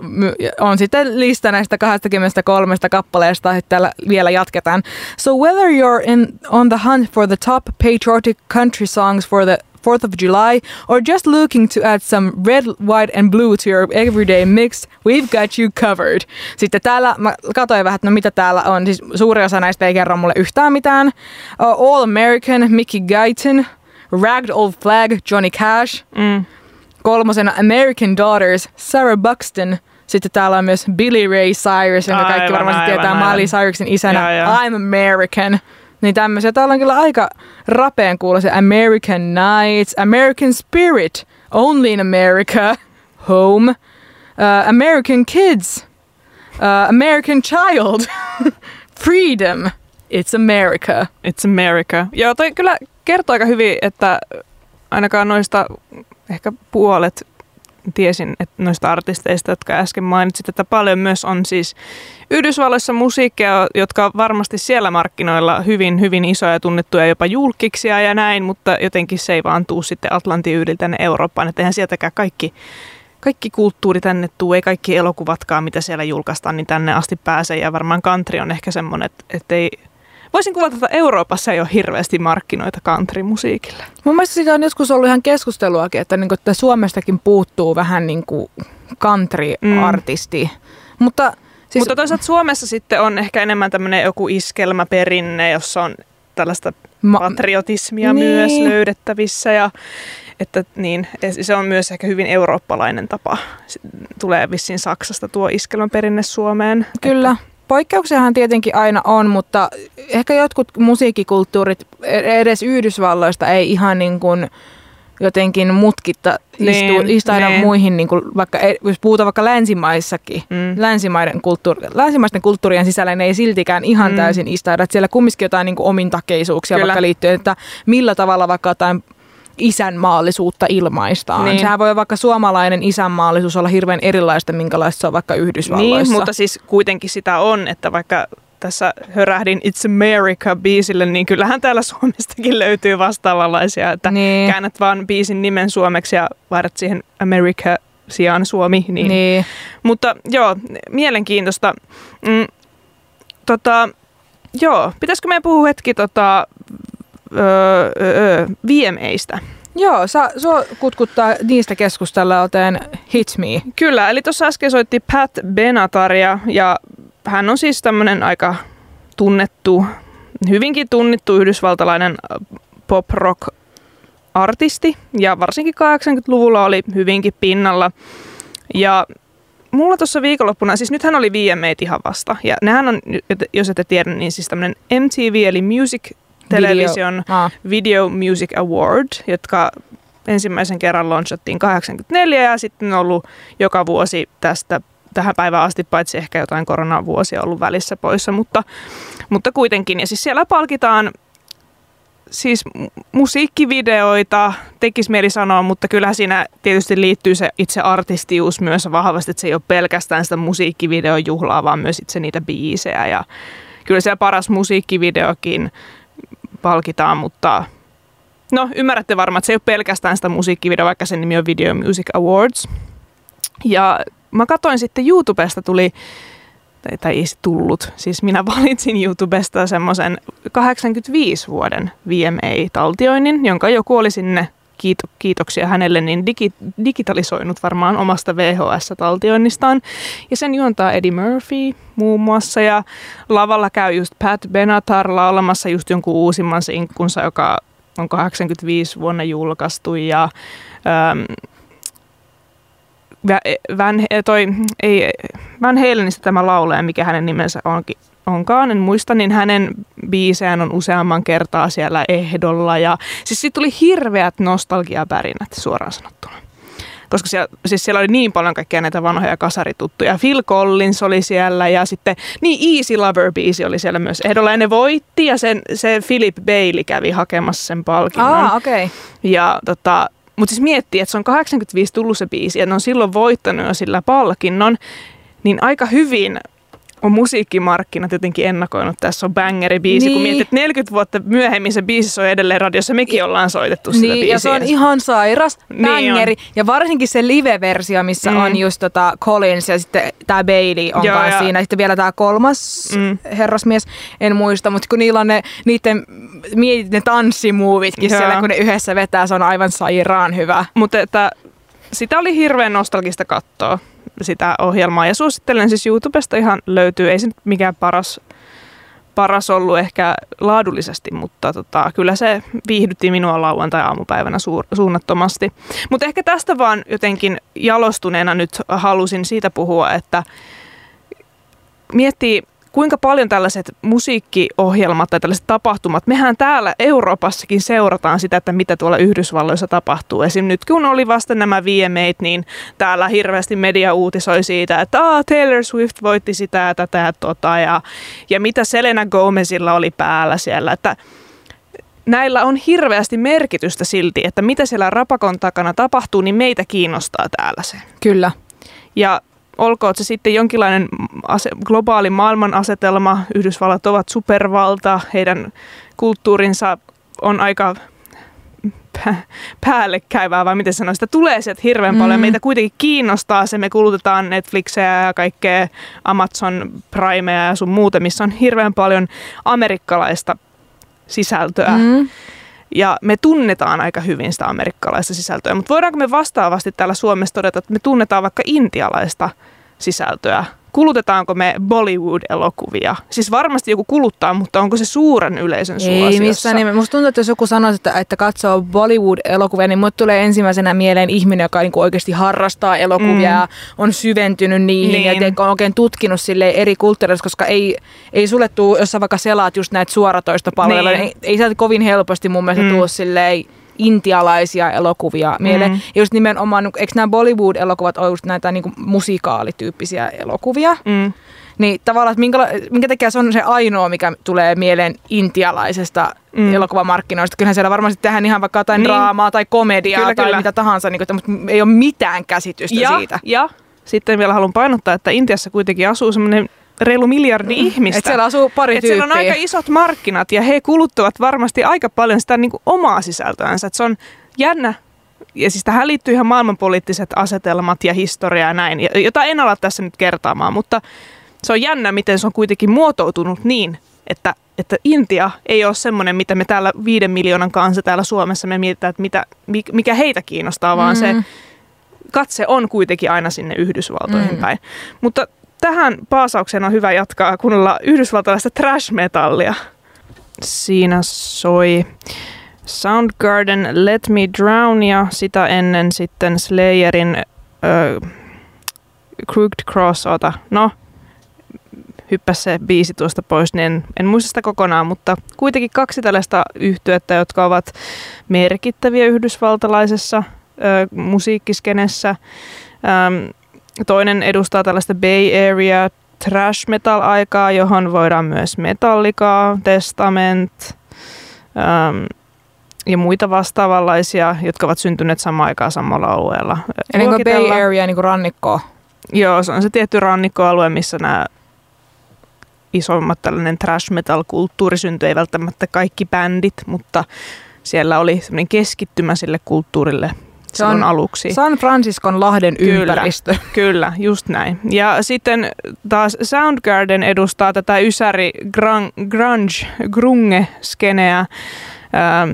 B: on sitten lista näistä 23 kappaleesta, että täällä vielä jatketaan. So whether you're in, on the hunt for the top patriotic country songs for the 4th of July, or just looking to add some red, white and blue to your everyday mix, we've got you covered. Sitten täällä, mä katsoin vähän, että no mitä täällä on. Siis suuri osa näistä ei kerro mulle yhtään mitään. Uh, All American, Mickey Guyton, Ragged Old Flag, Johnny Cash. Mm. Kolmosena American Daughters, Sarah Buxton. Sitten täällä on myös Billy Ray Cyrus, jonka aivan, kaikki varmasti aivan, tietää Miley Cyrusin isänä. Ja, ja. I'm American. Niin tämmöisiä. Täällä on kyllä aika rapeen kuulla se American Nights, American Spirit, Only in America, Home, uh, American Kids, uh, American Child, Freedom, It's America.
A: It's America. Joo, toi kyllä kertoo aika hyvin, että ainakaan noista ehkä puolet tiesin että noista artisteista, jotka äsken mainitsit, että paljon myös on siis Yhdysvalloissa musiikkia, jotka varmasti siellä markkinoilla hyvin, hyvin isoja tunnettuja jopa julkiksia ja näin, mutta jotenkin se ei vaan tuu sitten Atlantin yli tänne Eurooppaan, että eihän sieltäkään kaikki, kaikki kulttuuri tänne tuu, ei kaikki elokuvatkaan, mitä siellä julkaistaan, niin tänne asti pääsee. Ja varmaan country on ehkä semmoinen, että, että ei Voisin kuvata, että Euroopassa ei ole hirveästi markkinoita country-musiikille.
B: Mun mielestä siitä on joskus ollut ihan keskusteluakin, että, niin kuin, että Suomestakin puuttuu vähän niin kuin country-artisti. Mm. Mutta,
A: siis... Mutta toisaalta Suomessa sitten on ehkä enemmän tämmöinen joku iskelmäperinne, jossa on tällaista Ma- patriotismia niin. myös löydettävissä ja että niin, se on myös ehkä hyvin eurooppalainen tapa. Tulee vissiin Saksasta tuo iskelmän perinne Suomeen.
B: Kyllä. Että Poikkeuksiahan tietenkin aina on, mutta ehkä jotkut musiikkikulttuurit e- edes Yhdysvalloista ei ihan niin kuin jotenkin mutkitta istu, niin, istaida niin. muihin, niin kuin vaikka, e- jos puhutaan vaikka länsimaissakin, mm. länsimaiden, kulttuuri, länsimaisten kulttuurien sisällä ne ei siltikään ihan mm. täysin istaida. Että siellä kumminkin jotain niin kuin omintakeisuuksia Kyllä. vaikka liittyen, että millä tavalla vaikka jotain isänmaallisuutta ilmaistaan. Niin. Sehän voi vaikka suomalainen isänmaallisuus olla hirveän erilaista, minkälaista se on vaikka Yhdysvalloissa.
A: Niin, mutta siis kuitenkin sitä on, että vaikka tässä hörähdin It's America-biisille, niin kyllähän täällä Suomestakin löytyy vastaavanlaisia, että niin. käännät vaan biisin nimen suomeksi ja vaihdat siihen America sijaan Suomi. Niin. niin. Mutta joo, mielenkiintoista. Mm, tota, joo, pitäisikö meidän puhua hetki tota, öö, öö, VMAistä.
B: Joo, sa, sua kutkuttaa niistä keskustella, joten hit me.
A: Kyllä, eli tuossa äsken soitti Pat Benataria ja hän on siis tämmöinen aika tunnettu, hyvinkin tunnettu yhdysvaltalainen pop-rock artisti ja varsinkin 80-luvulla oli hyvinkin pinnalla. Ja mulla tuossa viikonloppuna, siis nythän oli VMA ihan vasta, ja nehän on, jos ette tiedä, niin siis tämmöinen MTV eli Music television Video, ah. Video Music Award, jotka ensimmäisen kerran launchattiin 84 ja sitten on ollut joka vuosi tästä tähän päivään asti, paitsi ehkä jotain koronavuosia ollut välissä poissa, mutta, mutta kuitenkin. Ja siis siellä palkitaan siis musiikkivideoita, tekisi mieli sanoa, mutta kyllä siinä tietysti liittyy se itse artistius myös vahvasti, että se ei ole pelkästään sitä musiikkivideon juhlaa, vaan myös itse niitä biisejä. Ja kyllä siellä paras musiikkivideokin palkitaan, mutta no ymmärrätte varmaan, että se ei ole pelkästään sitä musiikkivideoa, vaikka sen nimi on Video Music Awards. Ja mä katsoin sitten YouTubesta tuli, tai, tai ei tullut, siis minä valitsin YouTubesta semmoisen 85 vuoden VMA-taltioinnin, jonka joku oli sinne kiito, kiitoksia hänelle, niin digi, digitalisoinut varmaan omasta VHS-taltioinnistaan. Ja sen juontaa Eddie Murphy muun muassa, ja lavalla käy just Pat Benatar laulamassa just jonkun uusimman sinkkunsa, joka on 85 vuonna julkaistu, ja ähm, Van, toi, ei, Van Halenista tämä laulaja, mikä hänen nimensä onkin, onkaan, en muista, niin hänen biisejään on useamman kertaa siellä ehdolla. Ja, siis siitä tuli hirveät nostalgiapärinät suoraan sanottuna. Koska siellä, siis siellä oli niin paljon kaikkia näitä vanhoja kasarituttuja. Phil Collins oli siellä ja sitten niin Easy Lover-biisi oli siellä myös ehdolla. Ja ne voitti ja sen, se Philip Bailey kävi hakemassa sen palkinnon.
B: Ah, okei. Okay.
A: Ja tota, mutta siis miettii, että se on 85 tullut se biisi ja ne on silloin voittanut jo sillä palkinnon, niin aika hyvin on musiikkimarkkinat jotenkin ennakoinut. Tässä on bangeri-biisi, niin. kun mietit, että 40 vuotta myöhemmin se biisi on edelleen radiossa. Mekin ollaan soitettu sitä
B: niin,
A: biisiä.
B: ja se on ihan sairas bangeri. Niin ja varsinkin se live-versio, missä mm. on just tota Collins ja sitten tämä Bailey on Joo, siinä. Sitten vielä tämä kolmas mm. herrasmies, en muista. Mutta kun niillä on ne, niiden, mietit ne tanssimuuvitkin Joo. siellä, kun ne yhdessä vetää, se on aivan sairaan hyvä.
A: Mutta että sitä oli hirveän nostalgista katsoa sitä ohjelmaa. Ja suosittelen siis YouTubesta ihan löytyy, ei se nyt mikään paras, paras ollut ehkä laadullisesti, mutta tota, kyllä se viihdytti minua lauantai-aamupäivänä suur, suunnattomasti. Mutta ehkä tästä vaan jotenkin jalostuneena nyt halusin siitä puhua, että miettii kuinka paljon tällaiset musiikkiohjelmat tai tällaiset tapahtumat, mehän täällä Euroopassakin seurataan sitä, että mitä tuolla Yhdysvalloissa tapahtuu. Esim. nyt kun oli vasta nämä VMAt, niin täällä hirveästi media uutisoi siitä, että ah, Taylor Swift voitti sitä ja tätä tota, ja, ja mitä Selena Gomezilla oli päällä siellä, että näillä on hirveästi merkitystä silti, että mitä siellä rapakon takana tapahtuu, niin meitä kiinnostaa täällä se.
B: Kyllä.
A: Ja olkoon se sitten jonkinlainen ase- globaali maailman asetelma, Yhdysvallat ovat supervalta, heidän kulttuurinsa on aika päällekkäivää, vai miten sanoisin, sitä tulee sieltä hirveän paljon. Mm. Meitä kuitenkin kiinnostaa se, me kulutetaan Netflixejä ja kaikkea Amazon Primea ja sun muuta, missä on hirveän paljon amerikkalaista sisältöä. Mm. Ja me tunnetaan aika hyvin sitä amerikkalaista sisältöä, mutta voidaanko me vastaavasti täällä Suomessa todeta, että me tunnetaan vaikka intialaista sisältöä kulutetaanko me Bollywood-elokuvia? Siis varmasti joku kuluttaa, mutta onko se suuren yleisön suosiossa?
B: Ei missään nimessä. Musta tuntuu, että jos joku sanoo, että, että katsoo Bollywood-elokuvia, niin mulle tulee ensimmäisenä mieleen ihminen, joka niin oikeasti harrastaa elokuvia, mm. on syventynyt niihin niin. ja on oikein tutkinut sille eri kulttuureista, koska ei, ei sulle tuu, jos sä vaikka selaat just näitä suoratoistopalveluja, niin. niin ei, ei sieltä kovin helposti mun mielestä mm. tuu silleen intialaisia elokuvia mieleen. Mm. Ja just nimenomaan, eikö nämä Bollywood-elokuvat ole just näitä niin kuin musikaalityyppisiä elokuvia? Mm. Niin tavallaan, että minkä, minkä takia se on se ainoa, mikä tulee mieleen intialaisesta mm. elokuvamarkkinoista. Kyllähän siellä varmasti tehdään ihan vaikka jotain niin. draamaa tai komediaa kyllä, tai kyllä. mitä tahansa, niin kuin, mutta ei ole mitään käsitystä
A: ja,
B: siitä.
A: Ja sitten vielä haluan painottaa, että Intiassa kuitenkin asuu semmoinen reilu miljardi mm. ihmistä. Et
B: siellä asuu pari Et
A: siellä on aika isot markkinat ja he kuluttavat varmasti aika paljon sitä niin kuin omaa sisältöänsä. Et se on jännä ja siis tähän liittyy ihan maailmanpoliittiset asetelmat ja historia ja näin, jota en ala tässä nyt kertaamaan, mutta se on jännä, miten se on kuitenkin muotoutunut niin, että, että Intia ei ole semmoinen, mitä me täällä viiden miljoonan kanssa täällä Suomessa me mietitään, että mitä, mikä heitä kiinnostaa, vaan mm. se katse on kuitenkin aina sinne Yhdysvaltoihin mm. päin. Mutta tähän paasaukseen on hyvä jatkaa kuunnella yhdysvaltalaista trash-metallia. Siinä soi Soundgarden Let Me Drown ja sitä ennen sitten Slayerin uh, Crooked Cross, ota, no hyppäsi se biisi tuosta pois, niin en, en muista sitä kokonaan, mutta kuitenkin kaksi tällaista yhtyettä, jotka ovat merkittäviä yhdysvaltalaisessa ö, musiikkiskenessä. Öm, Toinen edustaa tällaista Bay Area trash metal aikaa, johon voidaan myös Metallica, Testament ähm, ja muita vastaavanlaisia, jotka ovat syntyneet samaan aikaan samalla alueella.
B: Eli niin Bay Area niin kuin rannikko?
A: Joo, se on se tietty rannikkoalue, missä nämä isommat tällainen trash metal kulttuuri syntyi, ei välttämättä kaikki bändit, mutta siellä oli semmoinen keskittymä sille kulttuurille se on aluksi.
B: San Franciscon lahden kyllä, ympäristö.
A: Kyllä, just näin. Ja sitten taas Soundgarden edustaa tätä ysäri grunge, grunge-skeneä. Ähm,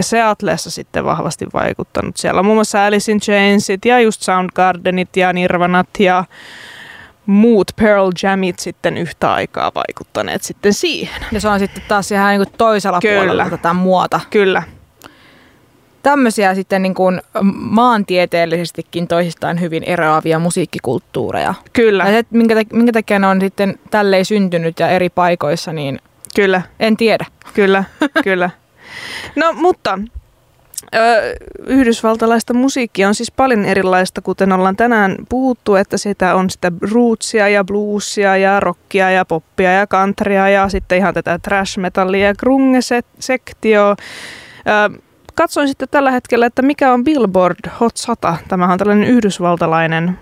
A: Seatlessa sitten vahvasti vaikuttanut. Siellä on muun muassa Alice in Chainsit ja just Soundgardenit ja Nirvanat ja muut Pearl Jamit sitten yhtä aikaa vaikuttaneet sitten siihen.
B: Ja se on sitten taas ihan niin toisella Kyllä. puolella tätä muota.
A: Kyllä
B: tämmöisiä sitten niin kuin maantieteellisestikin toisistaan hyvin eroavia musiikkikulttuureja.
A: Kyllä.
B: Ja se, minkä, minkä takia ne on sitten tälleen syntynyt ja eri paikoissa, niin
A: Kyllä.
B: en tiedä.
A: Kyllä, kyllä. No mutta Ö, yhdysvaltalaista musiikkia on siis paljon erilaista, kuten ollaan tänään puhuttu, että sitä on sitä rootsia ja bluesia ja rockia ja poppia ja countrya ja sitten ihan tätä trash metallia ja grunge-sektio katsoin sitten tällä hetkellä, että mikä on Billboard Hot 100. Tämä on tällainen yhdysvaltalainen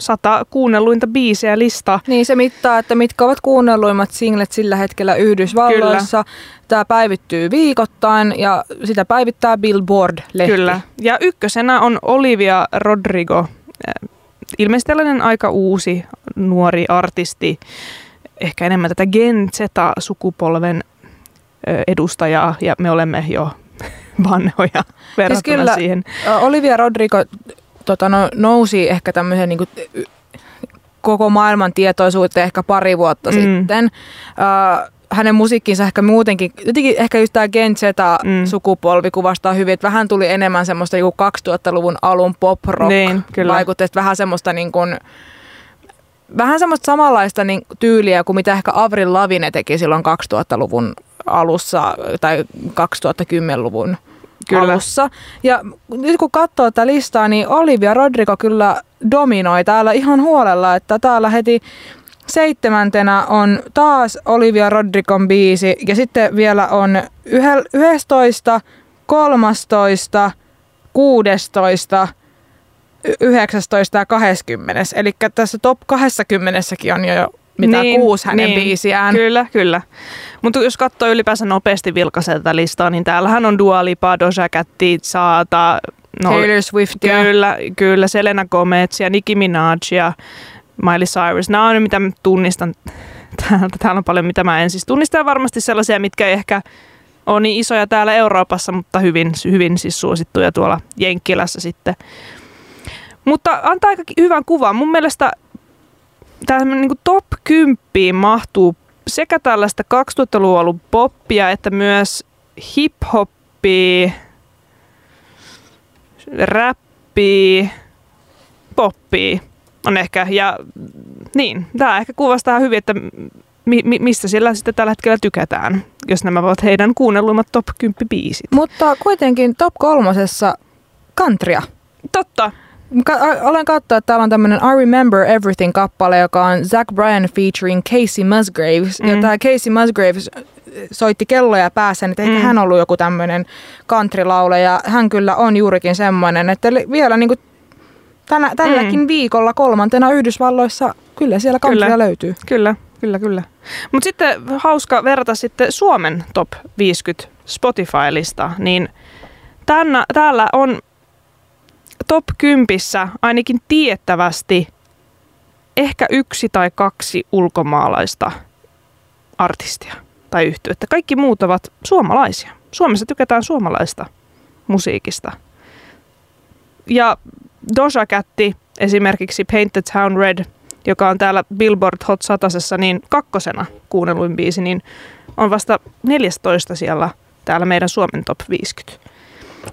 A: sata kuunnelluinta biisejä lista.
B: Niin se mittaa, että mitkä ovat kuunnelluimmat singlet sillä hetkellä Yhdysvalloissa. Kyllä. Tämä päivittyy viikoittain ja sitä päivittää Billboard-lehti. Kyllä.
A: Ja ykkösenä on Olivia Rodrigo. Ilmeisesti tällainen aika uusi nuori artisti. Ehkä enemmän tätä Gen Z-sukupolven edustajaa ja me olemme jo vanhoja verrattuna siis kyllä, siihen.
B: Olivia Rodrigo tota, no, nousi ehkä tämmöisen niin kuin, koko maailman tietoisuuteen ehkä pari vuotta mm. sitten. Uh, hänen musiikkinsa ehkä muutenkin, jotenkin ehkä just tämä Gen Z-sukupolvi mm. kuvastaa hyvin, että vähän tuli enemmän semmoista niin 2000-luvun alun pop-rock niin, vähän semmoista niin kuin, vähän semmoista samanlaista niin, tyyliä kuin mitä ehkä Avril Lavine teki silloin 2000-luvun alussa tai 2010-luvun kyllä. alussa. Ja nyt kun katsoo tätä listaa, niin Olivia Rodrigo kyllä dominoi täällä ihan huolella, että täällä heti seitsemäntenä on taas Olivia Rodrigon biisi ja sitten vielä on 11, 13, 16, 19 ja 20. Eli tässä top 20 on jo mitä niin, kuusi hänen niin, biisiään.
A: Kyllä, kyllä. Mutta jos katsoo ylipäänsä nopeasti vilkaisen tätä listaa, niin täällähän on Dua Lipa, Doja Cat, Saata,
B: no, Taylor Swift.
A: Kyllä, kyllä, Selena Gomez ja Nicki Minaj ja Miley Cyrus. Nämä on ne, mitä tunnistan täältä. Täällä on paljon, mitä mä en siis tunnista. varmasti sellaisia, mitkä ei ehkä on niin isoja täällä Euroopassa, mutta hyvin, hyvin siis suosittuja tuolla Jenkkilässä sitten. Mutta antaa aika hyvän kuvan. Mun mielestä tämmöinen niin top 10 mahtuu sekä tällaista 2000-luvun poppia että myös hip-hoppia, räppiä, poppia on ehkä. Ja niin, tämä ehkä kuvastaa hyvin, että mi- mi- mistä siellä sitten tällä hetkellä tykätään, jos nämä ovat heidän kuunnelluimmat top 10 biisit.
B: Mutta kuitenkin top kolmosessa countrya.
A: Totta.
B: Ka- olen katsonut, että täällä on tämmöinen I Remember Everything-kappale, joka on Zach Bryan featuring Casey Musgraves. Mm. Ja tämä Casey Musgraves soitti kelloja päässä, niin eikä mm. hän ollut joku tämmöinen country ja hän kyllä on juurikin semmoinen, että vielä niin kuin tänä, tälläkin mm. viikolla kolmantena Yhdysvalloissa kyllä siellä countrya
A: kyllä.
B: löytyy.
A: Kyllä, kyllä, kyllä. Mutta sitten hauska verrata sitten Suomen top 50 Spotify-lista, niin tänä, täällä on top 10 ainakin tiettävästi ehkä yksi tai kaksi ulkomaalaista artistia tai yhtyettä. Kaikki muut ovat suomalaisia. Suomessa tykätään suomalaista musiikista. Ja Doja Cat esimerkiksi Paint the Town Red, joka on täällä Billboard Hot 100 niin kakkosena kuunnelluin biisi, niin on vasta 14 siellä täällä meidän Suomen top 50.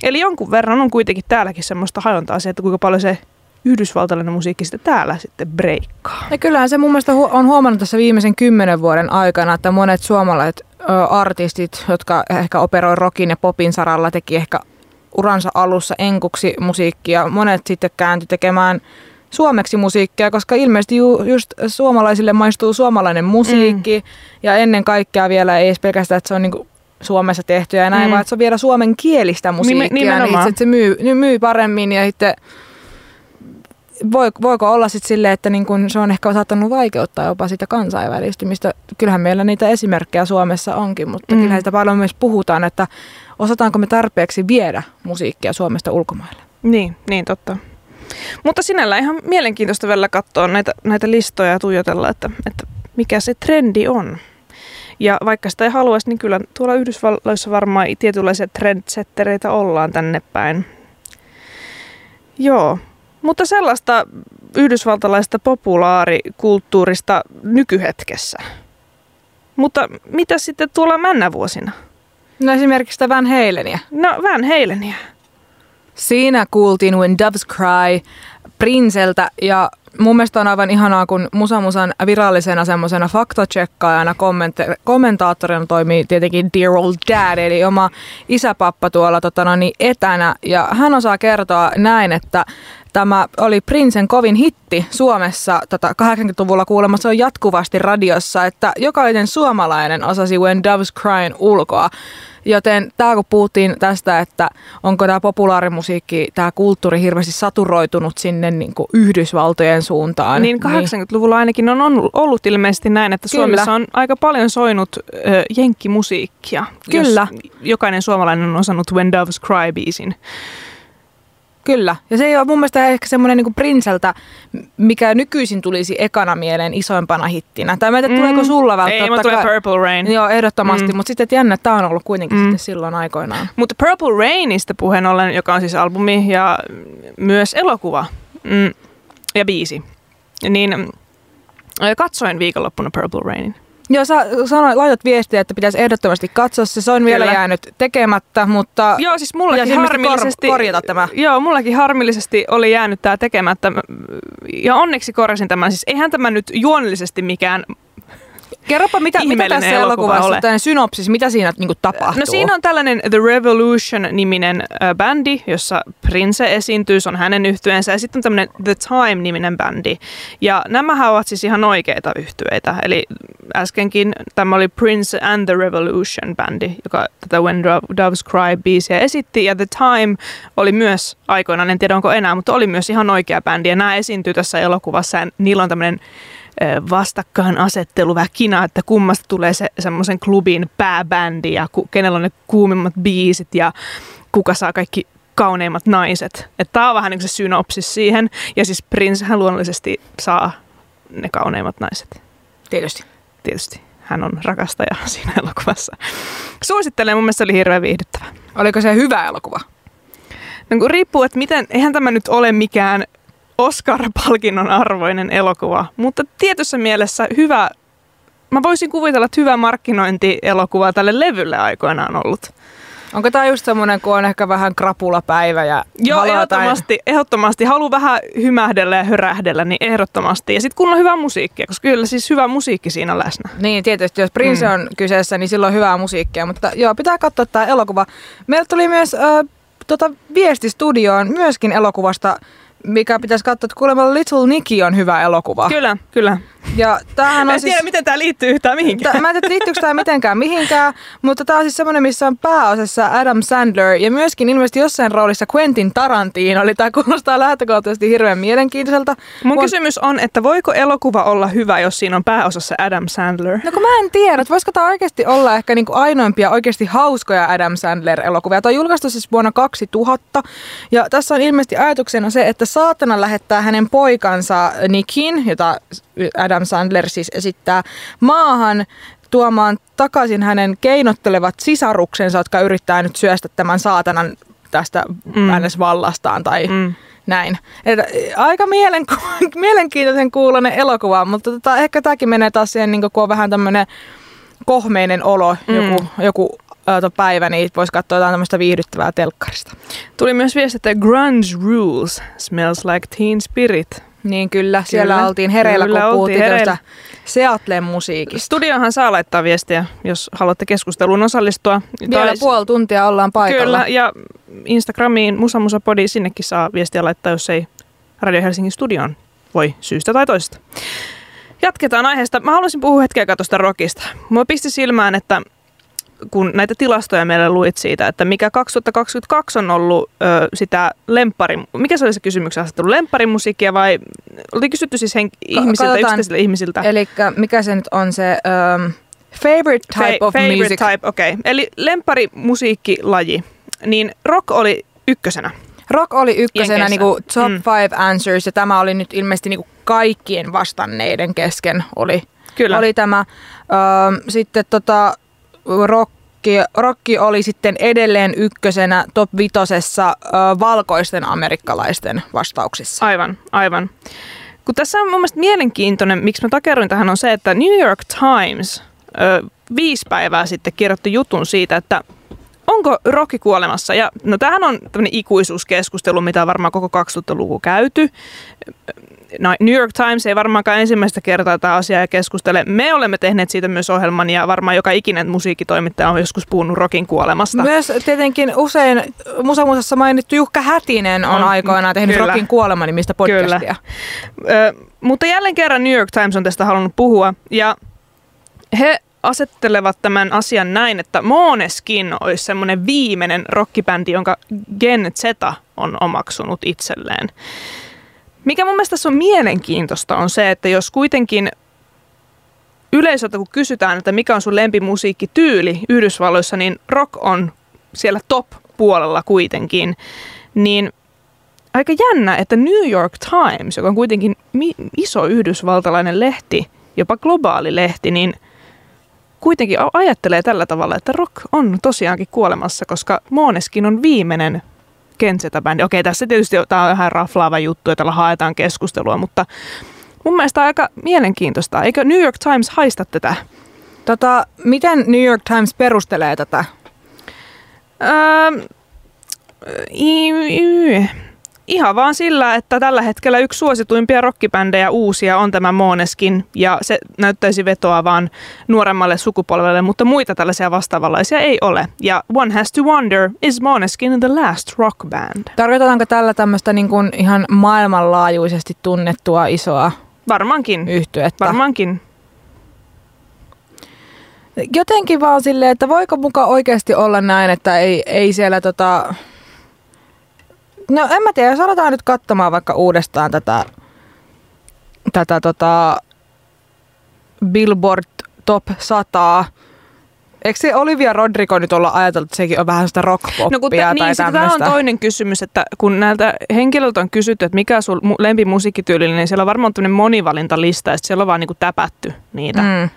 A: Eli jonkun verran on kuitenkin täälläkin semmoista hajontaa se, että kuinka paljon se yhdysvaltalainen musiikki sitten täällä sitten breikkaa.
B: Ja kyllähän se mun mielestä hu- on huomannut tässä viimeisen kymmenen vuoden aikana, että monet suomalaiset ö, artistit, jotka ehkä operoi rockin ja popin saralla, teki ehkä uransa alussa enkuksi musiikkia. Monet sitten kääntyi tekemään suomeksi musiikkia, koska ilmeisesti ju, just suomalaisille maistuu suomalainen musiikki mm. ja ennen kaikkea vielä ei edes pelkästään, että se on niinku Suomessa tehtyä ja näin, mm. vaan että se on vielä suomen kielistä musiikkia, niin että se myy, myy paremmin ja sitten voiko olla sitten silleen, että niin kun se on ehkä saattanut vaikeuttaa jopa sitä kansainvälistymistä. Kyllähän meillä niitä esimerkkejä Suomessa onkin, mutta mm. kyllähän sitä paljon myös puhutaan, että osataanko me tarpeeksi viedä musiikkia Suomesta ulkomaille.
A: Niin, niin totta. Mutta sinällä ihan mielenkiintoista vielä katsoa näitä, näitä listoja ja tuijotella, että, että mikä se trendi on. Ja vaikka sitä ei haluaisi, niin kyllä tuolla Yhdysvalloissa varmaan tietynlaisia trendsettereitä ollaan tänne päin. Joo, mutta sellaista yhdysvaltalaista populaarikulttuurista nykyhetkessä. Mutta mitä sitten tuolla männävuosina?
B: No esimerkiksi sitä Van Halenia.
A: No Van Halenia.
B: Siinä kuultiin When Doves Cry Prinseltä ja mun mielestä on aivan ihanaa, kun Musa Musan virallisena semmoisena faktachekkaajana kommentaattorina toimii tietenkin Dear Old Dad, eli oma isäpappa tuolla totana, niin etänä. Ja hän osaa kertoa näin, että Tämä oli Prinsen kovin hitti Suomessa tota 80-luvulla kuulemma. Se on jatkuvasti radiossa, että jokainen suomalainen osasi When Doves Crying ulkoa. Joten tämä kun puhuttiin tästä, että onko tämä populaarimusiikki, tämä kulttuuri hirveästi saturoitunut sinne niin kuin Yhdysvaltojen suuntaan.
A: Niin 80-luvulla ainakin on ollut ilmeisesti näin, että Kyllä. Suomessa on aika paljon soinut ö, jenkkimusiikkia.
B: Kyllä.
A: jokainen suomalainen on osannut When Doves Cry biisin.
B: Kyllä. Ja se ei ole mun mielestä ehkä semmoinen niin Prinseltä, mikä nykyisin tulisi ekana mieleen isoimpana hittinä. Tai mä tiedä, mm. tuleeko sulla välttämättä.
A: Ei, mutta tulee Purple Rain.
B: Joo, ehdottomasti. Mm. Mutta sitten jännä, että tämä on ollut kuitenkin mm. sitten silloin aikoinaan.
A: Mutta Purple Rainista puheen ollen, joka on siis albumi ja myös elokuva mm, ja biisi, niin katsoin viikonloppuna Purple Rainin.
B: Joo, sä sanoit, laitat viestiä, että pitäisi ehdottomasti katsoa se. Se on Kyllä. vielä jäänyt tekemättä, mutta
A: joo, siis mullakin harmillisesti,
B: korjata tämä.
A: Joo, mullakin harmillisesti oli jäänyt tämä tekemättä. Ja onneksi korjasin tämän. Siis eihän tämä nyt juonellisesti mikään
B: Kerropa, mitä, mitä tässä elokuvassa, tämä synopsis, mitä siinä niin kuin, tapahtuu?
A: No siinä on tällainen The Revolution-niminen äh, bändi, jossa Prince esiintyy, se on hänen yhtyeensä, ja sitten on tämmöinen The Time-niminen bändi. Ja nämähän ovat siis ihan oikeita yhtyeitä, eli äskenkin tämä oli Prince and the Revolution-bändi, joka tätä When Doves Cry-biisiä esitti, ja The Time oli myös aikoinaan, en tiedä onko enää, mutta oli myös ihan oikea bändi, ja nämä esiintyy tässä elokuvassa, ja niillä on tämmöinen vastakkainasettelu, vähän kina, että kummasta tulee se semmoisen klubin pääbändi ja ku, kenellä on ne kuumimmat biisit ja kuka saa kaikki kauneimmat naiset. Tämä on vähän niin se synopsis siihen. Ja siis Princehän luonnollisesti saa ne kauneimmat naiset.
B: Tietysti.
A: Tietysti. Hän on rakastaja siinä elokuvassa. Suosittelen, mun mielestä se oli hirveän viihdyttävä.
B: Oliko se hyvä elokuva?
A: No kun riippuu, että miten, eihän tämä nyt ole mikään Oscar-palkinnon arvoinen elokuva, mutta tietyssä mielessä hyvä, mä voisin kuvitella, että hyvä markkinointielokuva tälle levylle aikoinaan ollut.
B: Onko tämä just semmoinen, kun on ehkä vähän krapulapäivä ja
A: Joo, ehdottomasti,
B: jotain-
A: ehdottomasti. Haluan vähän hymähdellä ja hörähdellä, niin ehdottomasti. Ja sitten kun on hyvä musiikkia, koska kyllä siis hyvä musiikki siinä on läsnä.
B: Niin, tietysti jos Prince
A: Mm.
B: on kyseessä, niin silloin on hyvää musiikkia, mutta joo, pitää katsoa tämä elokuva. Meillä tuli myös äh, tota, viesti studioon myöskin elokuvasta, mikä pitäisi katsoa, että kuulemma Little Nicky on hyvä elokuva.
A: Kyllä, kyllä.
B: Ja tämähän
A: Mä
B: on
A: en
B: siis...
A: tiedä, miten tämä liittyy yhtään mihinkään.
B: Tää- Mä en tiedä, liittyykö tämä mitenkään mihinkään, mutta tämä on siis semmoinen, missä on pääosassa Adam Sandler ja myöskin ilmeisesti jossain roolissa Quentin Tarantino. Eli tämä kuulostaa lähtökohtaisesti hirveän mielenkiintoiselta.
A: Mun
B: Vuon-
A: kysymys on, että voiko elokuva olla hyvä, jos siinä on pääosassa Adam Sandler?
B: No kun mä en tiedä, että voisiko tämä oikeasti olla ehkä niinku ainoimpia oikeasti hauskoja Adam Sandler-elokuvia. Tämä on julkaistu siis vuonna 2000 ja tässä on ilmeisesti ajatuksena se, että saatana lähettää hänen poikansa Nickin, jota Adam Sandler siis esittää, maahan tuomaan takaisin hänen keinottelevat sisaruksensa, jotka yrittää nyt syöstä tämän saatanan tästä
A: Mm.
B: vallastaan tai
A: Mm.
B: näin. Et, aika mielenku- mielenkiintoisen kuulonen elokuva, mutta tota, ehkä tämäkin menee taas siihen, niin kun on vähän tämmöinen kohmeinen olo
A: Mm.
B: joku, joku päivä, niin voisi katsoa jotain tämmöistä viihdyttävää telkkarista.
A: Tuli myös viesti, että Grunge Rules smells like teen spirit.
B: Niin kyllä, siellä
A: Kyllä.
B: oltiin hereillä,
A: Kyllä
B: kun puhuttiin
A: hereillä.
B: tästä Seattlen musiikista.
A: Studiohan saa laittaa viestiä, jos haluatte keskusteluun osallistua.
B: Vielä
A: Tai-
B: puoli tuntia ollaan paikalla.
A: Kyllä, ja Instagramiin Musa Musa Podi, sinnekin saa viestiä laittaa, jos ei Radio Helsingin studioon voi syystä tai toisesta. Jatketaan aiheesta. Mä haluaisin puhua hetken aikaa tuosta rockista. Mua pisti silmään, että kun näitä tilastoja meille luit siitä, että mikä 2022 on ollut ö, sitä lemppari, mikä se oli se kysymyksen asettelu, lempparimusiikkia vai oli kysytty siis hen, ihmisiltä,
B: katsotaan.
A: yksittäisiltä ihmisiltä?
B: Eli mikä se nyt on se um, favorite type
A: Fa-
B: of
A: favorite
B: music?
A: type, okei. Okay. Eli lempparimusiikkilaji, niin rock oli ykkösenä.
B: Rock oli ykkösenä
A: Jenkeissä.
B: niinku top
A: Mm.
B: five answers ja tämä oli nyt ilmeisesti niinku kaikkien vastanneiden kesken oli,
A: Kyllä.
B: oli tämä. Öö, sitten tota, rocki, rocki oli sitten edelleen ykkösenä top vitosessa öö, valkoisten amerikkalaisten vastauksissa.
A: Aivan, aivan. Kun tässä on mun mielestä mielenkiintoinen, miksi mä takeroin tähän, on se, että New York Times ö, viisi päivää sitten kirjoitti jutun siitä, että onko rokki kuolemassa. Ja no tämähän on tämmöinen ikuisuuskeskustelu, mitä on varmaan koko 2000-luku käyty. No, New York Times ei varmaankaan ensimmäistä kertaa tätä asiaa keskustele. Me olemme tehneet siitä myös ohjelman ja varmaan joka ikinen musiikkitoimittaja on joskus puhunut rokin kuolemasta.
B: Myös tietenkin usein Musamusassa mainittu Jukka Hätinen on,
A: On,
B: on aikoinaan tehnyt
A: kyllä.
B: Rockin kuolema-nimistä podcastia.
A: Ö, mutta jälleen kerran New York Times on tästä halunnut puhua ja he asettelevat tämän asian näin, että Måneskin olisi semmoinen viimeinen rockibändi, jonka Gen Z on omaksunut itselleen. Mikä mun mielestä tässä on mielenkiintoista on se, että jos kuitenkin yleisöltä kun kysytään, että mikä on sun lempimusiikkityyli Yhdysvalloissa, niin rock on siellä top-puolella kuitenkin, niin aika jännä, että New York Times, joka on kuitenkin iso yhdysvaltalainen lehti, jopa globaali lehti, niin kuitenkin ajattelee tällä tavalla, että rock on tosiaankin kuolemassa, koska Måneskin on viimeinen Kenzetä-bändi. Okei, tässä tietysti tämä on ihan raflaava juttu, että tällä haetaan keskustelua, mutta mun mielestä aika mielenkiintoista. Eikö New York Times haista tätä?
B: Tota, miten New York Times perustelee tätä?
A: Öö, i- y- ihan vaan sillä, että tällä hetkellä yksi suosituimpia rockibändejä uusia on tämä Måneskin ja se näyttäisi vetoa vaan nuoremmalle sukupolvelle, mutta muita tällaisia vastaavanlaisia ei ole. Ja One Has to Wonder is Måneskin the last rock band.
B: Tarkoitetaanko tällä tämmöistä niin kuin ihan maailmanlaajuisesti tunnettua isoa
A: Varmaankin.
B: yhtyettä?
A: Varmaankin.
B: Jotenkin vaan silleen, että voiko muka oikeasti olla näin, että ei, ei siellä tota... No en mä tiedä, jos aletaan nyt katsomaan vaikka uudestaan tätä, tätä tota Billboard Top 100. Eikö se Olivia Rodrigo nyt olla ajatellut, että sekin on vähän sitä rockpoppia
A: No kun
B: tai
A: tä, niin, sitten tämä on toinen kysymys, että kun näiltä henkilöiltä on kysytty, että mikä on sun mu- lempimusiikkityyli, niin siellä on varmaan tämmöinen monivalintalista ja siellä on vaan niinku täpätty niitä. Mm.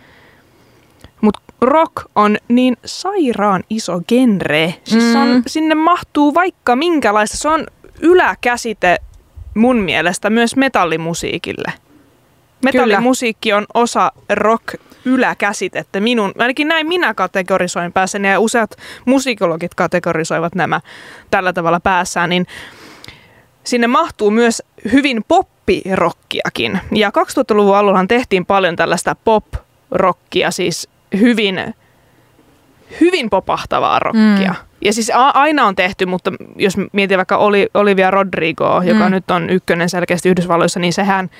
A: Mutta rock on niin sairaan iso genre. Siis mm. on, sinne mahtuu vaikka minkälaista. Se on yläkäsite mun mielestä myös metallimusiikille. Metallimusiikki on osa rock yläkäsitettä. Minun, ainakin näin minä kategorisoin päässäni ja useat musikologit kategorisoivat nämä tällä tavalla päässään, niin sinne mahtuu myös hyvin poppirokkiakin. Ja 2000-luvun alullahan tehtiin paljon tällaista pop-rockia, siis hyvin, hyvin popahtavaa rockia. Mm. Ja siis a- aina on tehty, mutta jos mietin vaikka Olivia Rodrigo, joka mm. nyt on ykkönen selkeästi Yhdysvalloissa, niin sehän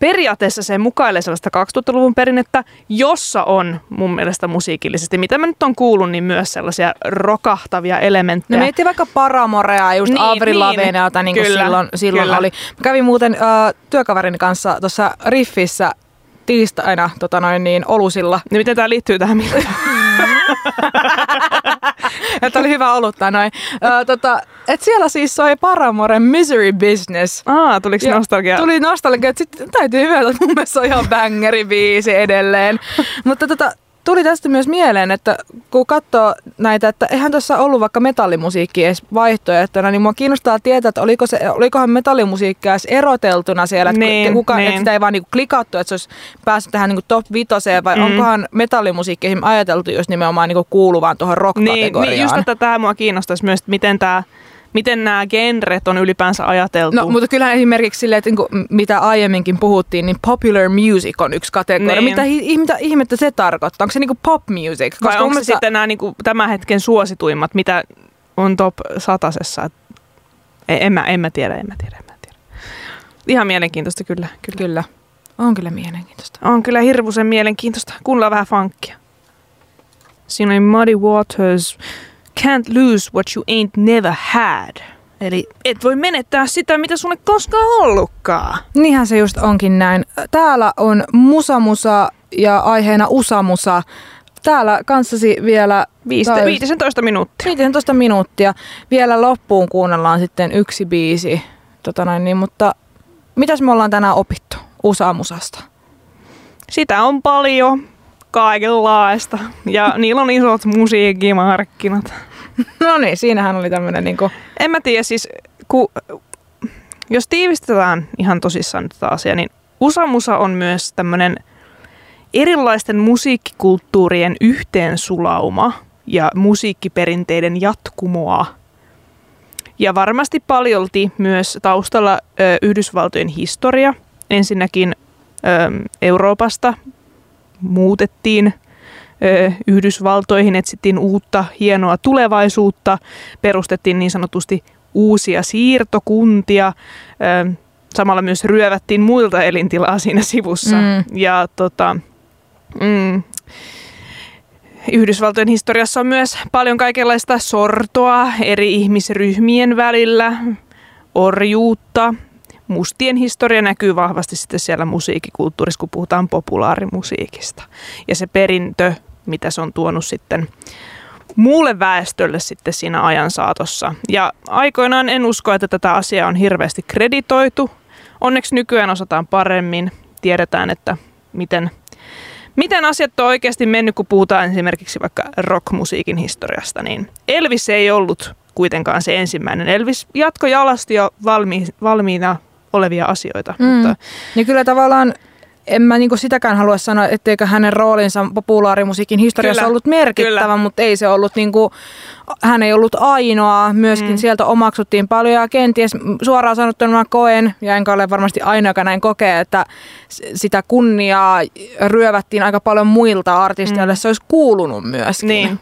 A: periaatteessa se mukailee sellaista 2000-luvun perinnettä, jossa on mun mielestä musiikillisesti, mitä mä nyt on kuullut, niin myös sellaisia rokahtavia elementtejä.
B: No miettii vaikka Paramorea, just niin, Avril niin, Lavigneata, niin kuin kyllä, silloin, silloin kyllä. oli. Mä kävin muuten uh, työkaverin kanssa tuossa Riffissä tiistaina tota noin, niin, olusilla.
A: Niin miten tämä liittyy tähän?
B: että oli hyvä olutta noin. Uh, tota, et siellä siis soi Paramoren Misery Business.
A: Aa, tuliko ja nostalgia?
B: Tuli nostalgia, että sitten täytyy hyvä, että mun mielestä se on ihan bangeri biisi edelleen. Mutta tota, tuli tästä myös mieleen, että kun katsoo näitä, että eihän tuossa ollut vaikka metallimusiikki edes vaihtoehtona, niin mua kiinnostaa tietää, että oliko se, olikohan metallimusiikki edes eroteltuna siellä, että, niin, kuka, niin. että sitä ei vaan niinku klikattu, että se olisi päässyt tähän niinku top vitoseen, vai mm. onkohan metallimusiikki ajateltu just nimenomaan niinku kuuluvaan tuohon rock-kategoriaan?
A: Niin, niin just että tämä mua kiinnostaisi myös, että miten tämä miten nämä genret on ylipäänsä ajateltu.
B: No, mutta kyllähän esimerkiksi sille, että niin mitä aiemminkin puhuttiin, niin popular music on yksi kategoria. Niin. Mitä, mitä ihmettä se tarkoittaa? Onko se niin pop music?
A: Koska Vai onko se sitten nämä niin kuin, tämän hetken suosituimmat, mitä on top satasessa? En mä, en mä tiedä, en mä tiedä, en mä tiedä. Ihan mielenkiintoista kyllä.
B: Kyllä. kyllä. On kyllä mielenkiintoista.
A: On kyllä hirvuisen mielenkiintoista. Kuunnellaan vähän funkkia. Siinä oli Muddy Waters, Can't lose what you ain't never had. Eli et voi menettää sitä, mitä sulle koskaan ollutkaan.
B: Niinhän se just onkin näin. Täällä on Musamusa ja aiheena Usamusa. Täällä kanssasi vielä...
A: 15 minuuttia.
B: 15 minuuttia. Vielä loppuun kuunnellaan sitten yksi biisi. Tota noin, niin, mutta mitäs me ollaan tänään opittu Usamusasta?
A: Sitä on paljon kaikenlaista. Ja niillä on isot musiikkimarkkinat.
B: no niin, siinähän oli tämmöinen niinku...
A: En mä tiedä, siis ku, jos tiivistetään ihan tosissaan tätä asiaa, niin Usamusa on myös tämmöinen erilaisten musiikkikulttuurien yhteensulauma ja musiikkiperinteiden jatkumoa. Ja varmasti paljolti myös taustalla ö, Yhdysvaltojen historia. Ensinnäkin ö, Euroopasta muutettiin Yhdysvaltoihin, etsittiin uutta hienoa tulevaisuutta, perustettiin niin sanotusti uusia siirtokuntia, samalla myös ryövättiin muilta elintilaa siinä sivussa. Mm. Ja tota, mm, Yhdysvaltojen historiassa on myös paljon kaikenlaista sortoa eri ihmisryhmien välillä, orjuutta, mustien historia näkyy vahvasti sitten siellä musiikkikulttuurissa, kun puhutaan populaarimusiikista. Ja se perintö, mitä se on tuonut sitten muulle väestölle sitten siinä ajan saatossa. Ja aikoinaan en usko, että tätä asiaa on hirveästi kreditoitu. Onneksi nykyään osataan paremmin. Tiedetään, että miten, miten asiat on oikeasti mennyt, kun puhutaan esimerkiksi vaikka rockmusiikin historiasta. Niin Elvis ei ollut kuitenkaan se ensimmäinen. Elvis jatko jalasti jo valmi, valmiina olevia asioita. Mm. Mutta...
B: Niin kyllä tavallaan en mä niinku sitäkään halua sanoa, etteikö hänen roolinsa populaarimusiikin historiassa kyllä, ollut merkittävä, kyllä. mutta ei se ollut niinku, hän ei ollut ainoa. Myöskin mm. sieltä omaksuttiin paljon ja kenties suoraan sanottuna mä koen, ja enkä ole varmasti ainoa, joka näin kokee, että sitä kunniaa ryövättiin aika paljon muilta artisteille, mm. se olisi kuulunut myöskin.
A: Niin.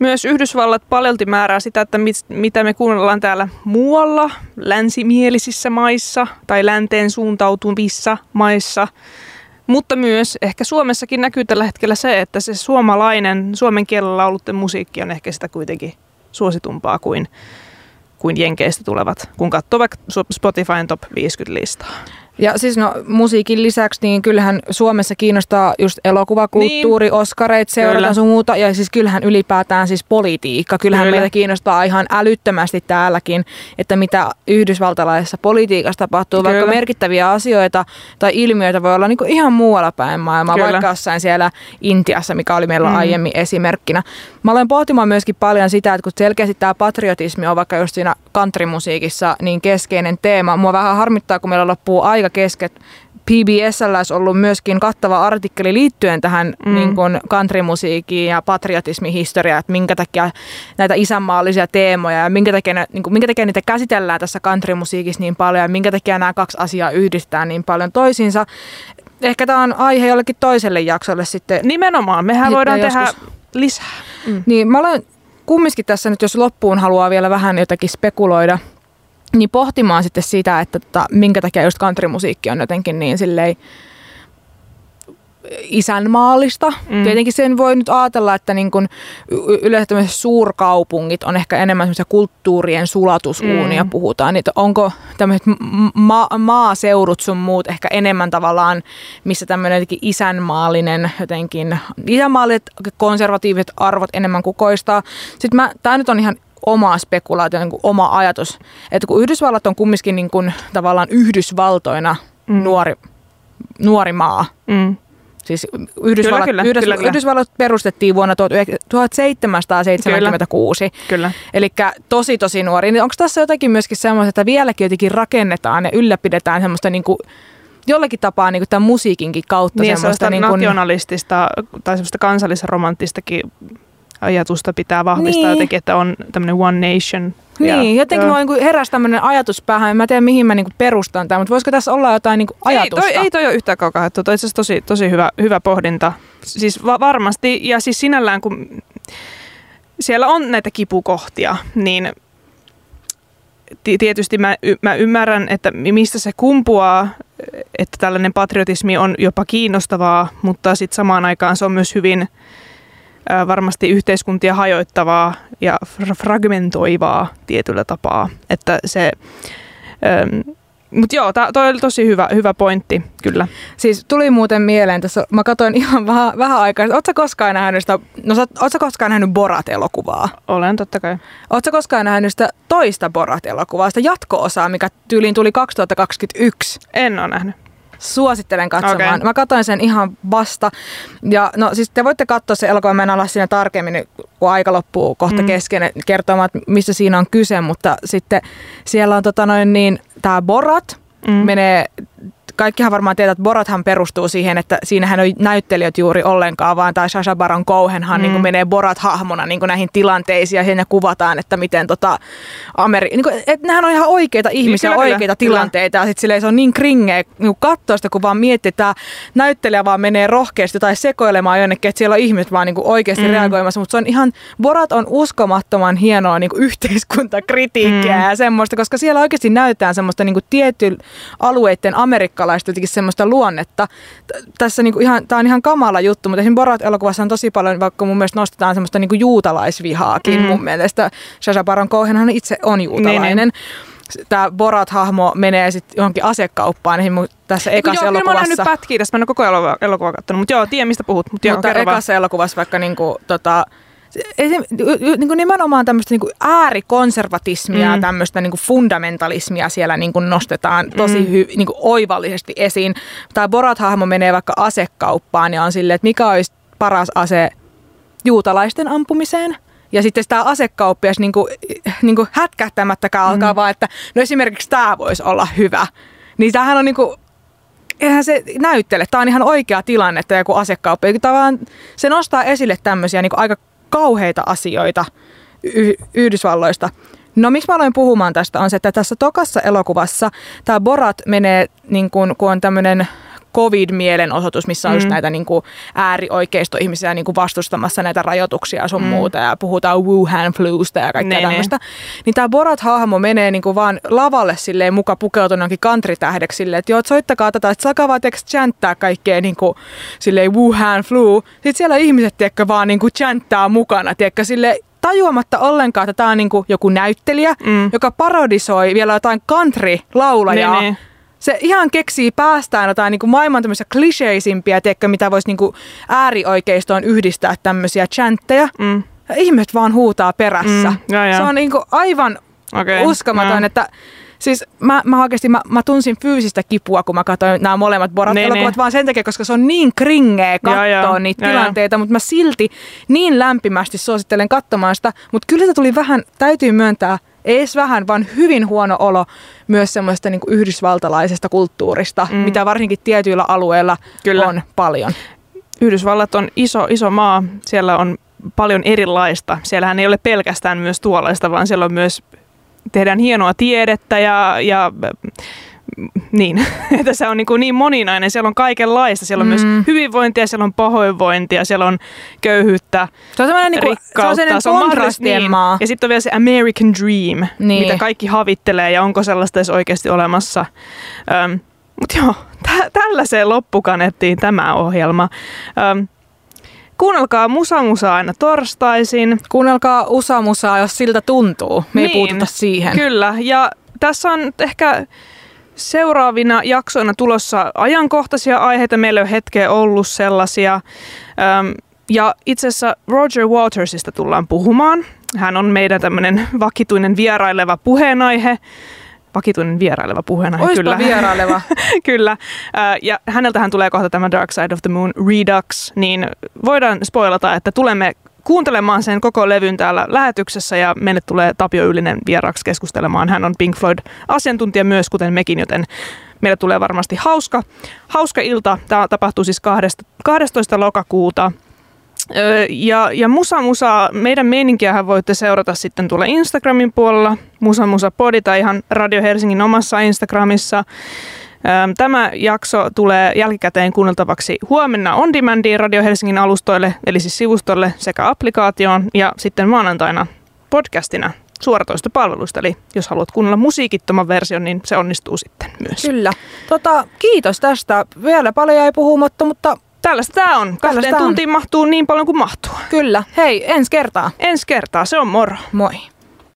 A: Myös Yhdysvallat paljolti määrää sitä, että mit, mitä me kuunnellaan täällä muualla, länsimielisissä maissa tai länteen suuntautuvissa maissa. Mutta myös ehkä Suomessakin näkyy tällä hetkellä se, että se suomalainen, suomen kielellä laulutten musiikki on ehkä sitä kuitenkin suositumpaa kuin, kuin Jenkeistä tulevat, kun katsoo vaikka Spotifyn top 50 listaa.
B: Ja siis no musiikin lisäksi, niin kyllähän Suomessa kiinnostaa just elokuvakulttuuri, niin. Oscareit seurataan sun muuta. Ja siis kyllähän ylipäätään siis politiikka. Kyllähän Kyllä. meitä kiinnostaa ihan älyttömästi täälläkin, että mitä yhdysvaltalaisessa politiikassa tapahtuu. Kyllä. Vaikka merkittäviä asioita tai ilmiöitä voi olla niin kuin ihan muualla päin maailmaa. Kyllä. Vaikka jossain siellä Intiassa, mikä oli meillä mm. aiemmin esimerkkinä. Mä olen pohtimaan myöskin paljon sitä, että kun selkeästi tämä patriotismi on vaikka just siinä countrymusiikissa niin keskeinen teema. Mua vähän harmittaa, kun meillä loppuu aika kesken. PBSllä olisi ollut myöskin kattava artikkeli liittyen tähän mm. niin kuin countrymusiikkiin ja patriotismihistoriaan, että minkä takia näitä isänmaallisia teemoja ja minkä takia, ne, niin kuin, minkä takia niitä käsitellään tässä countrymusiikissa niin paljon ja minkä takia nämä kaksi asiaa yhdistää niin paljon toisiinsa. Ehkä tämä on aihe jollekin toiselle jaksolle sitten.
A: Nimenomaan, mehän voidaan joskus. tehdä lisää.
B: Mm. Niin, mä olen kumminkin tässä nyt, jos loppuun haluaa vielä vähän jotakin spekuloida, niin pohtimaan sitten sitä, että tota, minkä takia just countrymusiikki on jotenkin niin silleen isänmaallista. Mm. Tietenkin sen voi nyt ajatella, että niin kun yleensä suurkaupungit on ehkä enemmän semmoisia kulttuurien sulatusuunia mm. puhutaan. Niin onko tämmöiset ma- maaseudut sun muut ehkä enemmän tavallaan, missä tämmöinen jotenkin isänmaallinen jotenkin, isänmaalliset konservatiiviset arvot enemmän kukoistaa. Sitten tämä nyt on ihan oma spekulaatio, niin kuin oma ajatus, että kun Yhdysvallat on kumminkin niin kuin, tavallaan Yhdysvaltoina mm. nuori, nuori maa, mm. Siis Yhdysvallat, kyllä, kyllä, Yhdys, kyllä, Yhdysvallat perustettiin vuonna 1776. Kyllä. Eli tosi tosi nuori. Niin onko tässä jotakin myöskin semmoista, että vieläkin jotenkin rakennetaan ja ylläpidetään semmoista niin kuin jollakin tapaa niin kuin tämän musiikinkin kautta
A: niin, semmoista niin kuin, nationalistista tai semmoista kansallisromanttistakin ajatusta pitää vahvistaa niin. jotenkin, että on tämmöinen one nation.
B: Niin, ja, jotenkin mulla niin heräsi tämmöinen ajatus päähän, en mä tiedä mihin mä niin perustan tämän, mutta voisiko tässä olla jotain niin ajatusta?
A: Ei toi, ei toi ole yhtään kaukaa haettu, toi itse tosi, tosi hyvä, hyvä pohdinta. Siis va- varmasti, ja siis sinällään kun siellä on näitä kipukohtia, niin tietysti mä, mä ymmärrän, että mistä se kumpuaa, että tällainen patriotismi on jopa kiinnostavaa, mutta sitten samaan aikaan se on myös hyvin varmasti yhteiskuntia hajoittavaa ja fragmentoivaa tietyllä tapaa. Että se, mutta joo, toi oli tosi hyvä, hyvä pointti, kyllä.
B: Siis tuli muuten mieleen tässä, mä katsoin ihan vähän, vähän aikaa, ootko koskaan nähnyt sitä, no ootko koskaan nähnyt Borat-elokuvaa?
A: Olen, totta kai.
B: Ootko koskaan nähnyt sitä toista Borat-elokuvaa, sitä jatko-osaa, mikä tyyliin tuli 2021?
A: En ole nähnyt
B: suosittelen katsomaan. Okay. Mä katsoin sen ihan vasta. Ja no siis te voitte katsoa se elokuva, mä en ala siinä tarkemmin, kun aika loppuu kohta mm. kesken kertomaan, missä siinä on kyse, mutta sitten siellä on tota noin niin, tää Borat, mm. menee kaikkihan varmaan tietää, että Borathan perustuu siihen, että siinähän ei näyttelijät juuri ollenkaan, vaan tai Sasha Baron Cohenhan mm. niin menee Borat-hahmona niin näihin tilanteisiin ja siinä kuvataan, että miten tota Ameri... Niin kuin, että nehän on ihan oikeita ihmisiä, kyllä, oikeita kyllä, tilanteita ja sitten se on niin kringeä niin katsoa sitä, kun vaan miettii, että näyttelijä vaan menee rohkeasti tai sekoilemaan jonnekin, että siellä on ihmiset vaan niin kuin oikeasti mm. reagoimassa, mutta se on ihan, Borat on uskomattoman hienoa niin kuin yhteiskuntakritiikkiä mm. ja semmoista, koska siellä oikeasti näytetään semmoista niin tiettyjen alueiden amerikkalaista amerikkalaista jotenkin semmoista luonnetta. Tässä niinku ihan, tämä on ihan kamala juttu, mutta esimerkiksi Borat-elokuvassa on tosi paljon, vaikka mun mielestä nostetaan semmoista niinku juutalaisvihaakin mm. mun mielestä. Sasha Baron Cohenhan itse on juutalainen. Niin, niin tämä Borat-hahmo menee sitten johonkin asekauppaan niin tässä ekassa joo, elokuvassa. Joo, mä oon
A: pätkiä tästä, mä en ole koko elokuva, elokuva katsonut, mutta joo, tiedän mistä puhut.
B: Mutta, joo, mutta ekassa elokuvassa vaikka niinku, tota, esim, niin kuin nimenomaan tämmöistä niin kuin äärikonservatismia mm. tämmöistä niin kuin fundamentalismia siellä niin kuin nostetaan tosi mm. hy, niin kuin oivallisesti esiin. Tämä Borat-hahmo menee vaikka asekauppaan ja on silleen, että mikä olisi paras ase juutalaisten ampumiseen. Ja sitten tämä asekauppias niin kuin, niin kuin hätkähtämättäkään mm. alkaa vaan, että no esimerkiksi tämä voisi olla hyvä. Niin tämähän on niin kuin, eihän se näyttele. Tämä on ihan oikea tilanne, että joku asekauppa. Tavallaan se nostaa esille tämmöisiä niin aika kauheita asioita y- Yhdysvalloista. No miksi mä aloin puhumaan tästä on se, että tässä tokassa elokuvassa tämä Borat menee, niin kun, kun on tämmöinen covid-mielenosoitus, missä on mm. just näitä niin kuin äärioikeistoihmisiä niin kuin vastustamassa näitä rajoituksia sun mm. muuta ja puhutaan Wuhan flusta ja kaikkea niin, tämmöistä. Niin tämä Borat-hahmo menee niin kuin vaan lavalle silleen muka pukeutunaankin country-tähdeksi silleen, että joo, soittakaa tätä, että sakaa vaan chanttää kaikkea niin kuin silleen Wuhan flu. Sitten siellä ihmiset, tiedätkö, vaan niin kuin chanttaa mukana, tiedätkö, silleen tajuamatta ollenkaan, että tämä on niin kuin joku näyttelijä, mm. joka parodisoi vielä jotain country-laulajaa. Niin, niin Se ihan keksii päästään jotain niin kuin maailman tämmöisiä kliseisimpiä, tiedätkö, mitä voisi niin kuin äärioikeistoon yhdistää tämmöisiä chantteja.
A: Mm.
B: Ja ihmiset vaan huutaa perässä.
A: Mm, ja, ja.
B: Se on niin kuin aivan
A: Okei,
B: uskomaton,
A: joo.
B: että Siis mä, mä oikeasti mä, mä tunsin fyysistä kipua, kun mä katsoin nämä molemmat
A: Niin,
B: Borat-elokuvat,
A: niin.
B: vaan sen takia, koska se on niin kringeä katsoa
A: Joo, joo.
B: niitä
A: joo.
B: tilanteita, mutta mä silti niin lämpimästi suosittelen katsomaan sitä. Mutta kyllä se tuli vähän, täytyy myöntää, ei edes vähän, vaan hyvin huono olo myös semmoista niin yhdysvaltalaisesta kulttuurista, mm. mitä varsinkin tietyillä alueilla
A: Kyllä.
B: on paljon.
A: Yhdysvallat on iso, iso maa. Siellä on paljon erilaista. Siellähän ei ole pelkästään myös tuollaista, vaan siellä on myös, tehdään hienoa tiedettä ja, ja niin, että se on niin, kuin niin moninainen. Siellä on kaikenlaista. Siellä on mm. Myös hyvinvointia, siellä on pahoinvointia, siellä on köyhyyttä,
B: Se on semmoinen niin kuin, se on
A: rikkautta.
B: sellainen
A: mahdollista-
B: kontrastien maa.
A: Ja sitten on vielä se American Dream,
B: Niin.
A: mitä kaikki havittelee ja onko sellaista edes oikeasti olemassa. Öm, Mutta joo, tä- tällaiseen loppukanettiin tämä ohjelma. Öm, kuunnelkaa Musa Musa aina torstaisin.
B: Kuunnelkaa usamusaa, jos siltä tuntuu. Me ei
A: Niin,
B: puututa siihen.
A: Kyllä, ja tässä on ehkä seuraavina jaksoina tulossa ajankohtaisia aiheita. Meillä ei ole hetkeä ollut sellaisia. Öm, ja itse asiassa Roger Watersista tullaan puhumaan. Hän on meidän tämmöinen vakituinen vieraileva puheenaihe. Vakituinen vieraileva puheenaihe,
B: Oispa
A: kyllä.
B: vieraileva.
A: Kyllä. Ö, Ja häneltähän tulee kohta tämä Dark Side of the Moon Redux, niin voidaan spoilata, että tulemme kuuntelemaan sen koko levyn täällä lähetyksessä ja meille tulee Tapio Ylinen vieraaksi keskustelemaan. Hän on Pink Floyd asiantuntija myös, kuten mekin, joten meille tulee varmasti hauska, hauska ilta. Tämä tapahtuu siis 12. lokakuuta. Ja, ja Musa Musa, meidän meininkiähän voitte seurata sitten tuolla Instagramin puolella, Musa Musa Podi tai ihan Radio Helsingin omassa Instagramissa. Tämä jakso tulee jälkikäteen kuunneltavaksi huomenna On Demandiin Radio Helsingin alustoille, eli siis sivustolle sekä applikaatioon, ja sitten maanantaina podcastina suoratoistopalveluista. Eli jos haluat kuunnella musiikittoman version, niin se onnistuu sitten myös.
B: Kyllä. Tota, kiitos tästä. Vielä paljon jäi puhumatta, mutta
A: Tällaista tämä on. Kahteen tuntiin mahtuu niin paljon kuin mahtuu.
B: kyllä. Hei, ensi kertaa.
A: Ensi kertaa, se on moro.
B: Moi.